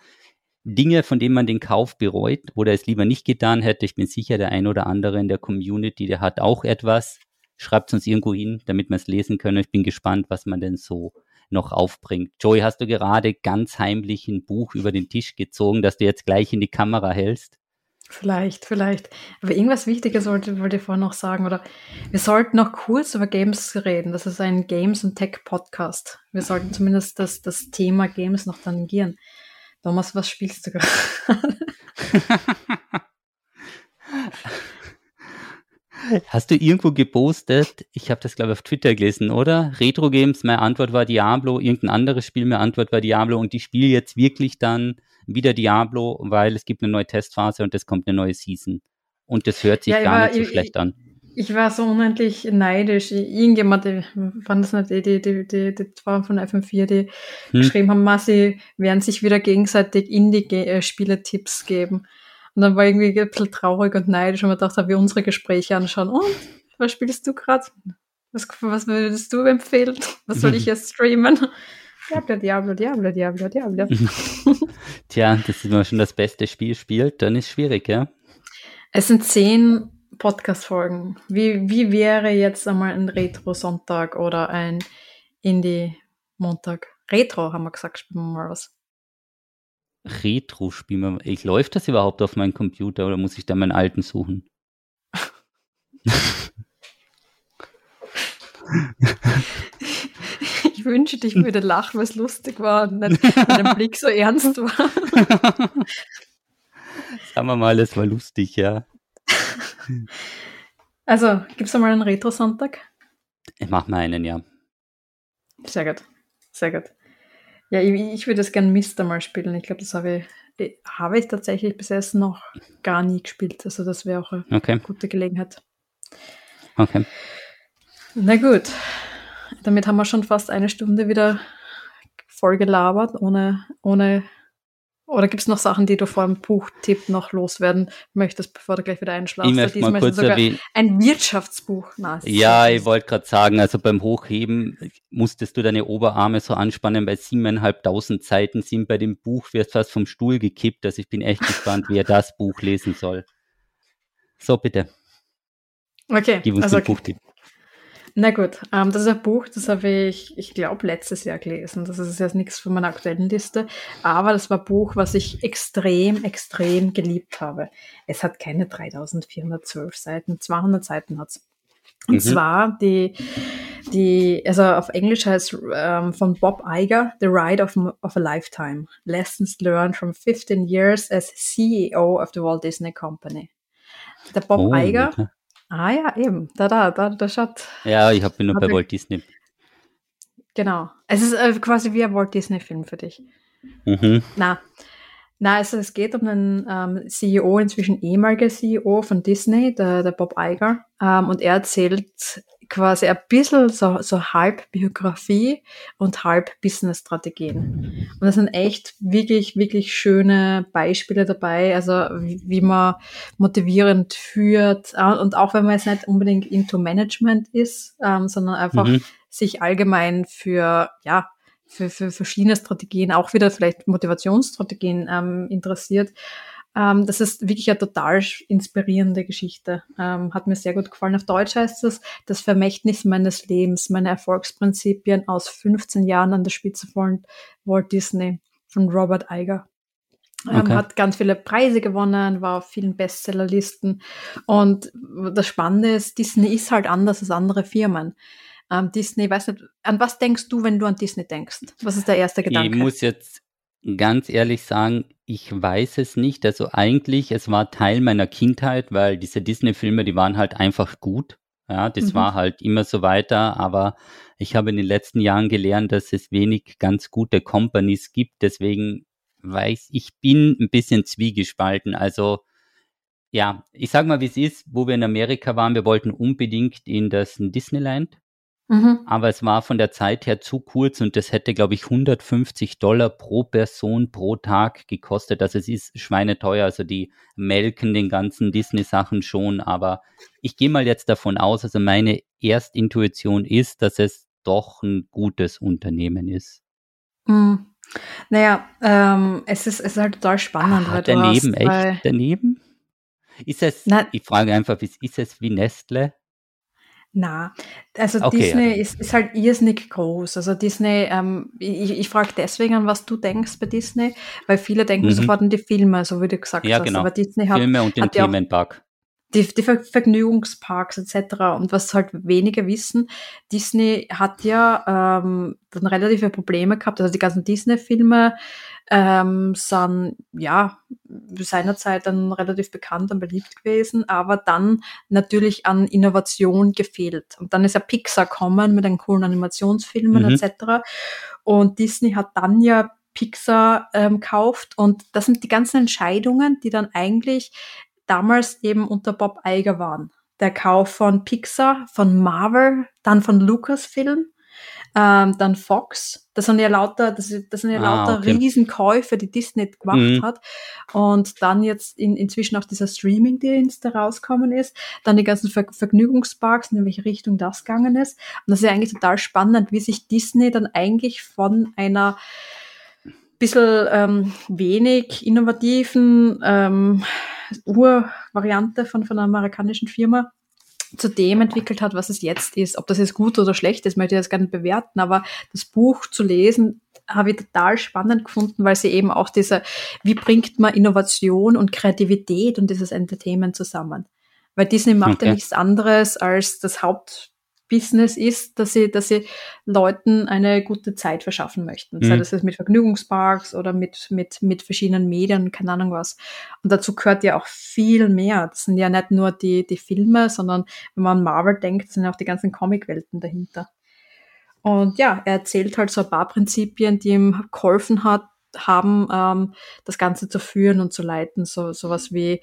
B: Dinge, von denen man den Kauf bereut oder es lieber nicht getan hätte. Ich bin sicher, der ein oder andere in der Community, der hat auch etwas. Schreibt uns irgendwo hin, damit wir es lesen können. Ich bin gespannt, was man denn so noch aufbringt. Joey, hast du gerade ganz heimlich ein Buch über den Tisch gezogen, das du jetzt gleich in die Kamera hältst?
A: Vielleicht, vielleicht. Aber irgendwas Wichtiges wollte, wollte ich vorhin noch sagen. Oder wir sollten noch kurz über Games reden. Das ist ein Games und Tech Podcast. Wir sollten zumindest das, das Thema Games noch tangieren. Thomas, was spielst du gerade?
B: Hast du irgendwo gepostet? Ich habe das, glaube ich, auf Twitter gelesen, oder? Retro Games, meine Antwort war Diablo, irgendein anderes Spiel, meine Antwort war Diablo und ich spiele jetzt wirklich dann wieder Diablo, weil es gibt eine neue Testphase und es kommt eine neue Season. Und das hört sich ja, gar war, nicht so ich, schlecht an.
A: Ich war so unendlich neidisch. Irgendjemand, die, fand das nicht, die, die, die, die, die waren von FM4, die hm. geschrieben haben, Massi werden sich wieder gegenseitig Indie-Spiele-Tipps geben. Und dann war irgendwie ein bisschen traurig und neidisch und man dachte, wie unsere Gespräche anschauen. Und, was spielst du gerade? Was, was würdest du empfehlen? Was soll ich jetzt streamen? Diablo, Diablo, Diablo, Diablo, Diablo.
B: Tja, das ist immer schon das beste Spiel spielt, dann ist schwierig, ja?
A: Es sind zehn Podcast-Folgen. Wie, wie wäre jetzt einmal ein Retro-Sonntag oder ein Indie-Montag? Retro, haben wir gesagt, spielen wir mal was.
B: Retro spielen wir. Ich läuft das überhaupt auf meinem Computer oder muss ich da meinen alten suchen?
A: ich wünschte, ich würde lachen, weil es lustig war und nicht dem Blick so ernst war.
B: Sagen wir mal, es war lustig, ja.
A: Also, gibt es einmal einen Retro-Sonntag?
B: Ich mache mal einen, ja.
A: Sehr gut. Sehr gut. Ja, ich, ich würde das gerne Mister mal spielen. Ich glaube, das habe ich, habe ich tatsächlich bis jetzt noch gar nie gespielt. Also das wäre auch eine okay. gute Gelegenheit.
B: Okay.
A: Na gut. Damit haben wir schon fast eine Stunde wieder voll gelabert, ohne, ohne Oder gibt es noch Sachen, die du vor dem Buchtipp noch loswerden möchtest, bevor du gleich wieder einschlafst?
B: Ich möchte mal kurz erwähnen.
A: Ein Wirtschaftsbuch. Na,
B: ja, ich wollte gerade sagen, also beim Hochheben musstest du deine Oberarme so anspannen, weil siebeneinhalbtausend Seiten sind bei dem Buch, wirst fast vom Stuhl gekippt. Also ich bin echt gespannt, wie er das Buch lesen soll. So, bitte.
A: Okay.
B: Gib uns
A: also,
B: den Buchtipp.
A: Na gut, ähm, das ist ein Buch, das habe ich, ich glaube, letztes Jahr gelesen. Das ist jetzt nichts von meiner aktuellen Liste, aber das war ein Buch, was ich extrem, extrem geliebt habe. Es hat keine 3412 Seiten, 200 Seiten hat es. Und mhm. zwar die, die, also auf Englisch heißt ähm, von Bob Iger, The Ride of, of a Lifetime. Lessons learned from 15 years as CEO of the Walt Disney Company. Der Bob oh, Iger, okay. Ah ja, eben. Da, da, da, da schaut.
B: Ja, ich habe ihn nur bei Walt Disney.
A: Genau. Es ist äh, quasi wie ein Walt Disney-Film für dich. Mhm. Na, na, also es geht um einen ähm, CEO, inzwischen ehemaliger CEO von Disney, der, der Bob Iger. Ähm, und er erzählt quasi ein bisschen so, so halb Biografie und halb Business-Strategien. Und das sind echt wirklich, wirklich schöne Beispiele dabei, also wie, wie man motivierend führt und auch wenn man jetzt nicht unbedingt into Management ist, ähm, sondern einfach mhm. sich allgemein für, ja, für, für verschiedene Strategien, auch wieder vielleicht Motivationsstrategien ähm, interessiert, ähm, das ist wirklich eine total inspirierende Geschichte. Ähm, hat mir sehr gut gefallen. Auf Deutsch heißt es das Vermächtnis meines Lebens, meine Erfolgsprinzipien aus 15 Jahren an der Spitze von Walt Disney von Robert Iger. Ähm, okay. hat ganz viele Preise gewonnen, war auf vielen Bestsellerlisten. Und das Spannende ist, Disney ist halt anders als andere Firmen. Ähm, Disney, weiß nicht, an was denkst du, wenn du an Disney denkst? Was ist der erste Gedanke?
B: Ich muss jetzt ganz ehrlich sagen, ich weiß es nicht. Also eigentlich, es war Teil meiner Kindheit, weil diese Disney-Filme, die waren halt einfach gut. Ja, das mhm. war halt immer so weiter, aber ich habe in den letzten Jahren gelernt, dass es wenig ganz gute Companies gibt. Deswegen weiß ich bin ein bisschen zwiegespalten. Also ja, ich sag mal, wie es ist, wo wir in Amerika waren, wir wollten unbedingt in das Disneyland. Mhm. Aber es war von der Zeit her zu kurz und das hätte, glaube ich, 150 Dollar pro Person pro Tag gekostet. Also es ist schweineteuer. Also die melken den ganzen Disney-Sachen schon. Aber ich gehe mal jetzt davon aus, also meine Erstintuition ist, dass es doch ein gutes Unternehmen ist.
A: Mhm. Naja, ähm, es, ist, es ist halt total spannend.
B: Ah, daneben, echt? Daneben? Ist es, Na, ich frage einfach, ist es wie Nestle?
A: Na, also okay, Disney ja. ist, ist halt irrsinnig groß. Also Disney, ähm, ich, ich frage deswegen an, was du denkst bei Disney, weil viele denken mhm. sofort an die Filme, so wie du gesagt
B: ja,
A: hast.
B: Genau.
A: Aber
B: Disney hat, Filme und den Themenpark.
A: Die, die Vergnügungsparks etc. Und was halt wenige wissen, Disney hat ja ähm, dann relative Probleme gehabt. Also die ganzen Disney-Filme ähm, sind ja seinerzeit dann relativ bekannt und beliebt gewesen, aber dann natürlich an Innovation gefehlt. Und dann ist ja Pixar kommen mit den coolen Animationsfilmen mhm. etc. Und Disney hat dann ja Pixar ähm, kauft und das sind die ganzen Entscheidungen, die dann eigentlich damals eben unter Bob Iger waren. Der Kauf von Pixar, von Marvel, dann von Lucasfilm ähm, dann Fox. Das sind ja lauter, das, das sind ja ah, lauter okay. Riesenkäufe, die Disney gemacht mhm. hat. Und dann jetzt in, inzwischen auch dieser Streaming-Dienst, der rauskommen ist. Dann die ganzen Ver Vergnügungsparks, in welche Richtung das gegangen ist. Und das ist ja eigentlich total spannend, wie sich Disney dann eigentlich von einer bisschen ähm, wenig innovativen ähm, Urvariante von, von einer amerikanischen Firma zu dem entwickelt hat, was es jetzt ist. Ob das jetzt gut oder schlecht ist, möchte ich jetzt gar nicht bewerten, aber das Buch zu lesen, habe ich total spannend gefunden, weil sie eben auch diese, wie bringt man Innovation und Kreativität und dieses Entertainment zusammen? Weil Disney macht okay. ja nichts anderes als das Haupt, Business ist, dass sie, dass sie Leuten eine gute Zeit verschaffen möchten. Mhm. Sei das jetzt mit Vergnügungsparks oder mit, mit, mit verschiedenen Medien, keine Ahnung was. Und dazu gehört ja auch viel mehr. Das sind ja nicht nur die, die Filme, sondern wenn man an Marvel denkt, sind ja auch die ganzen Comicwelten dahinter. Und ja, er erzählt halt so ein paar Prinzipien, die ihm geholfen hat, haben, ähm, das Ganze zu führen und zu leiten. So sowas wie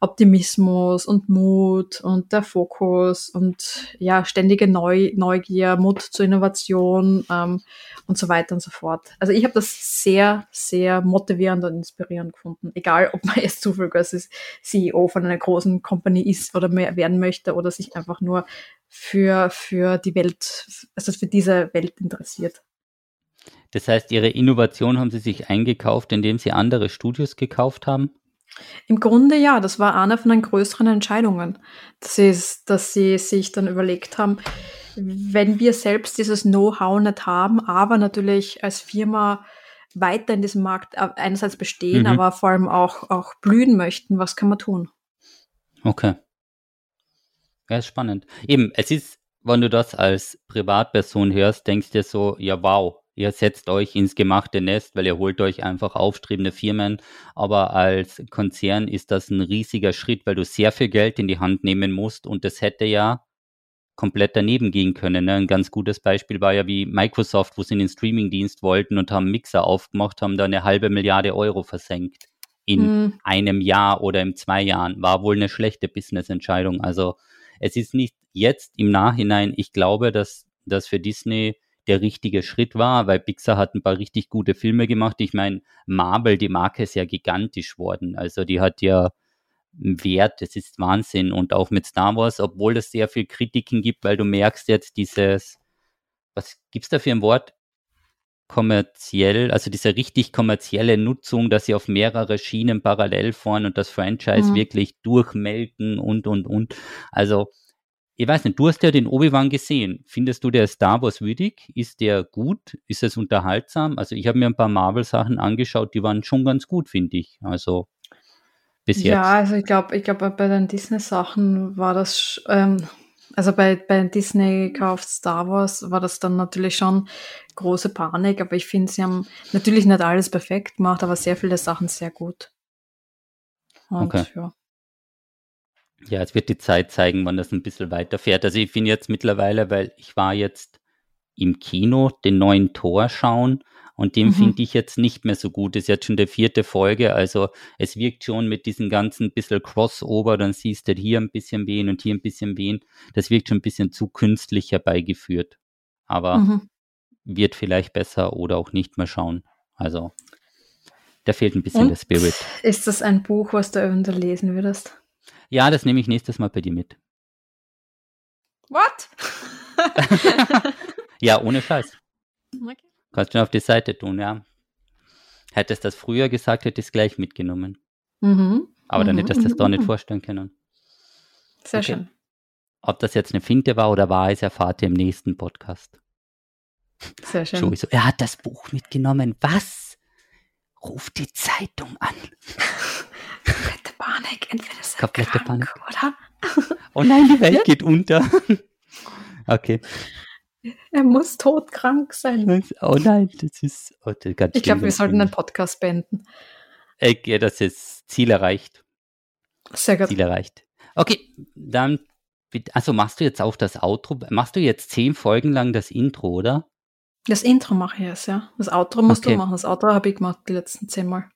A: Optimismus und Mut und der Fokus und ja ständige Neu Neugier, Mut zur Innovation ähm, und so weiter und so fort. Also ich habe das sehr, sehr motivierend und inspirierend gefunden. Egal, ob man jetzt zufällig als CEO von einer großen Company ist oder mehr werden möchte oder sich einfach nur für, für die Welt, also für diese Welt interessiert.
B: Das heißt, Ihre Innovation haben Sie sich eingekauft, indem Sie andere Studios gekauft haben?
A: Im Grunde ja, das war eine von den größeren Entscheidungen. Das ist, dass sie sich dann überlegt haben, wenn wir selbst dieses Know-how nicht haben, aber natürlich als Firma weiter in diesem Markt einerseits bestehen, mhm. aber vor allem auch, auch blühen möchten, was kann man tun?
B: Okay. Ja, ist spannend. Eben, es ist, wenn du das als Privatperson hörst, denkst du dir so, ja wow, ihr setzt euch ins gemachte Nest, weil ihr holt euch einfach aufstrebende Firmen. Aber als Konzern ist das ein riesiger Schritt, weil du sehr viel Geld in die Hand nehmen musst und das hätte ja komplett daneben gehen können. Ne? Ein ganz gutes Beispiel war ja wie Microsoft, wo sie den Streamingdienst wollten und haben Mixer aufgemacht, haben da eine halbe Milliarde Euro versenkt. In mhm. einem Jahr oder in zwei Jahren. War wohl eine schlechte Business-Entscheidung. Also es ist nicht jetzt im Nachhinein, ich glaube, dass das für Disney der richtige Schritt war, weil Pixar hat ein paar richtig gute Filme gemacht. Ich meine, Marvel, die Marke ist ja gigantisch worden. Also die hat ja einen Wert, das ist Wahnsinn. Und auch mit Star Wars, obwohl es sehr viel Kritiken gibt, weil du merkst jetzt dieses, was gibt's da für ein Wort? kommerziell, also diese richtig kommerzielle Nutzung, dass sie auf mehrere Schienen parallel fahren und das Franchise mhm. wirklich durchmelken und, und, und. Also, ich weiß nicht, du hast ja den Obi-Wan gesehen. Findest du der Star Wars würdig? Ist der gut? Ist es unterhaltsam? Also, ich habe mir ein paar Marvel-Sachen angeschaut, die waren schon ganz gut, finde ich. Also, bis jetzt.
A: Ja, also ich glaube, ich glaube, bei den Disney-Sachen war das, ähm, also bei, bei Disney kauft Star Wars war das dann natürlich schon große Panik, aber ich finde, sie haben natürlich nicht alles perfekt gemacht, aber sehr viele Sachen sehr gut.
B: Und, okay. ja. Ja, es wird die Zeit zeigen, wann das ein bisschen weiterfährt. Also ich finde jetzt mittlerweile, weil ich war jetzt im Kino den neuen Tor schauen und den mhm. finde ich jetzt nicht mehr so gut. Das ist jetzt schon der vierte Folge. Also es wirkt schon mit diesen ganzen bisschen Crossover, dann siehst du hier ein bisschen wen und hier ein bisschen wen. Das wirkt schon ein bisschen zu künstlich herbeigeführt. Aber mhm. wird vielleicht besser oder auch nicht mehr schauen. Also da fehlt ein bisschen und der Spirit.
A: Ist das ein Buch, was du eventuell lesen würdest?
B: Ja, das nehme ich nächstes Mal bei dir mit.
A: What?
B: ja, ohne Scheiß. Okay. Kannst du auf die Seite tun, ja. Hättest das früher gesagt, hätte ich es gleich mitgenommen. Mhm. Aber dann mhm. hättest du das doch nicht mhm. vorstellen können.
A: Sehr okay. schön.
B: Ob das jetzt eine Finte war oder war, ist erfahrt ihr im nächsten Podcast.
A: Sehr schön.
B: So, er hat das Buch mitgenommen. Was? Ruf die Zeitung an.
A: Panik. Entweder ist er
B: Komplette krank, Panik.
A: oder?
B: Oh nein, die Welt geht unter. Okay.
A: Er muss todkrank sein.
B: Oh nein, das ist oh, das
A: ganz Ich glaube, wir sollten einen Podcast beenden.
B: Okay, das ist Ziel erreicht.
A: Sehr gut.
B: Ziel erreicht. Okay, dann, also machst du jetzt auch das Outro? Machst du jetzt zehn Folgen lang das Intro, oder?
A: Das Intro mache ich jetzt, ja. Das Outro musst okay. du machen. Das Outro habe ich gemacht die letzten zehn Mal.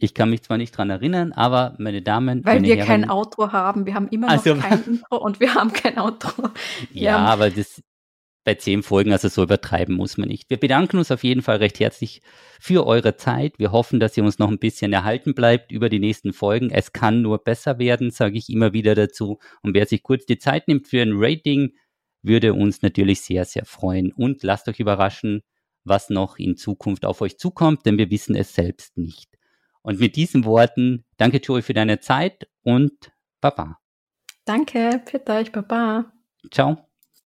B: Ich kann mich zwar nicht dran erinnern, aber meine Damen.
A: Weil
B: meine
A: wir Herren, kein Outro haben. Wir haben immer noch also, kein Intro und wir haben kein Outro.
B: Wir ja, aber das bei zehn Folgen, also so übertreiben muss man nicht. Wir bedanken uns auf jeden Fall recht herzlich für eure Zeit. Wir hoffen, dass ihr uns noch ein bisschen erhalten bleibt über die nächsten Folgen. Es kann nur besser werden, sage ich immer wieder dazu. Und wer sich kurz die Zeit nimmt für ein Rating, würde uns natürlich sehr, sehr freuen. Und lasst euch überraschen, was noch in Zukunft auf euch zukommt, denn wir wissen es selbst nicht. Und mit diesen Worten, danke Joey für deine Zeit und Baba.
A: Danke, für euch, Baba.
B: Ciao.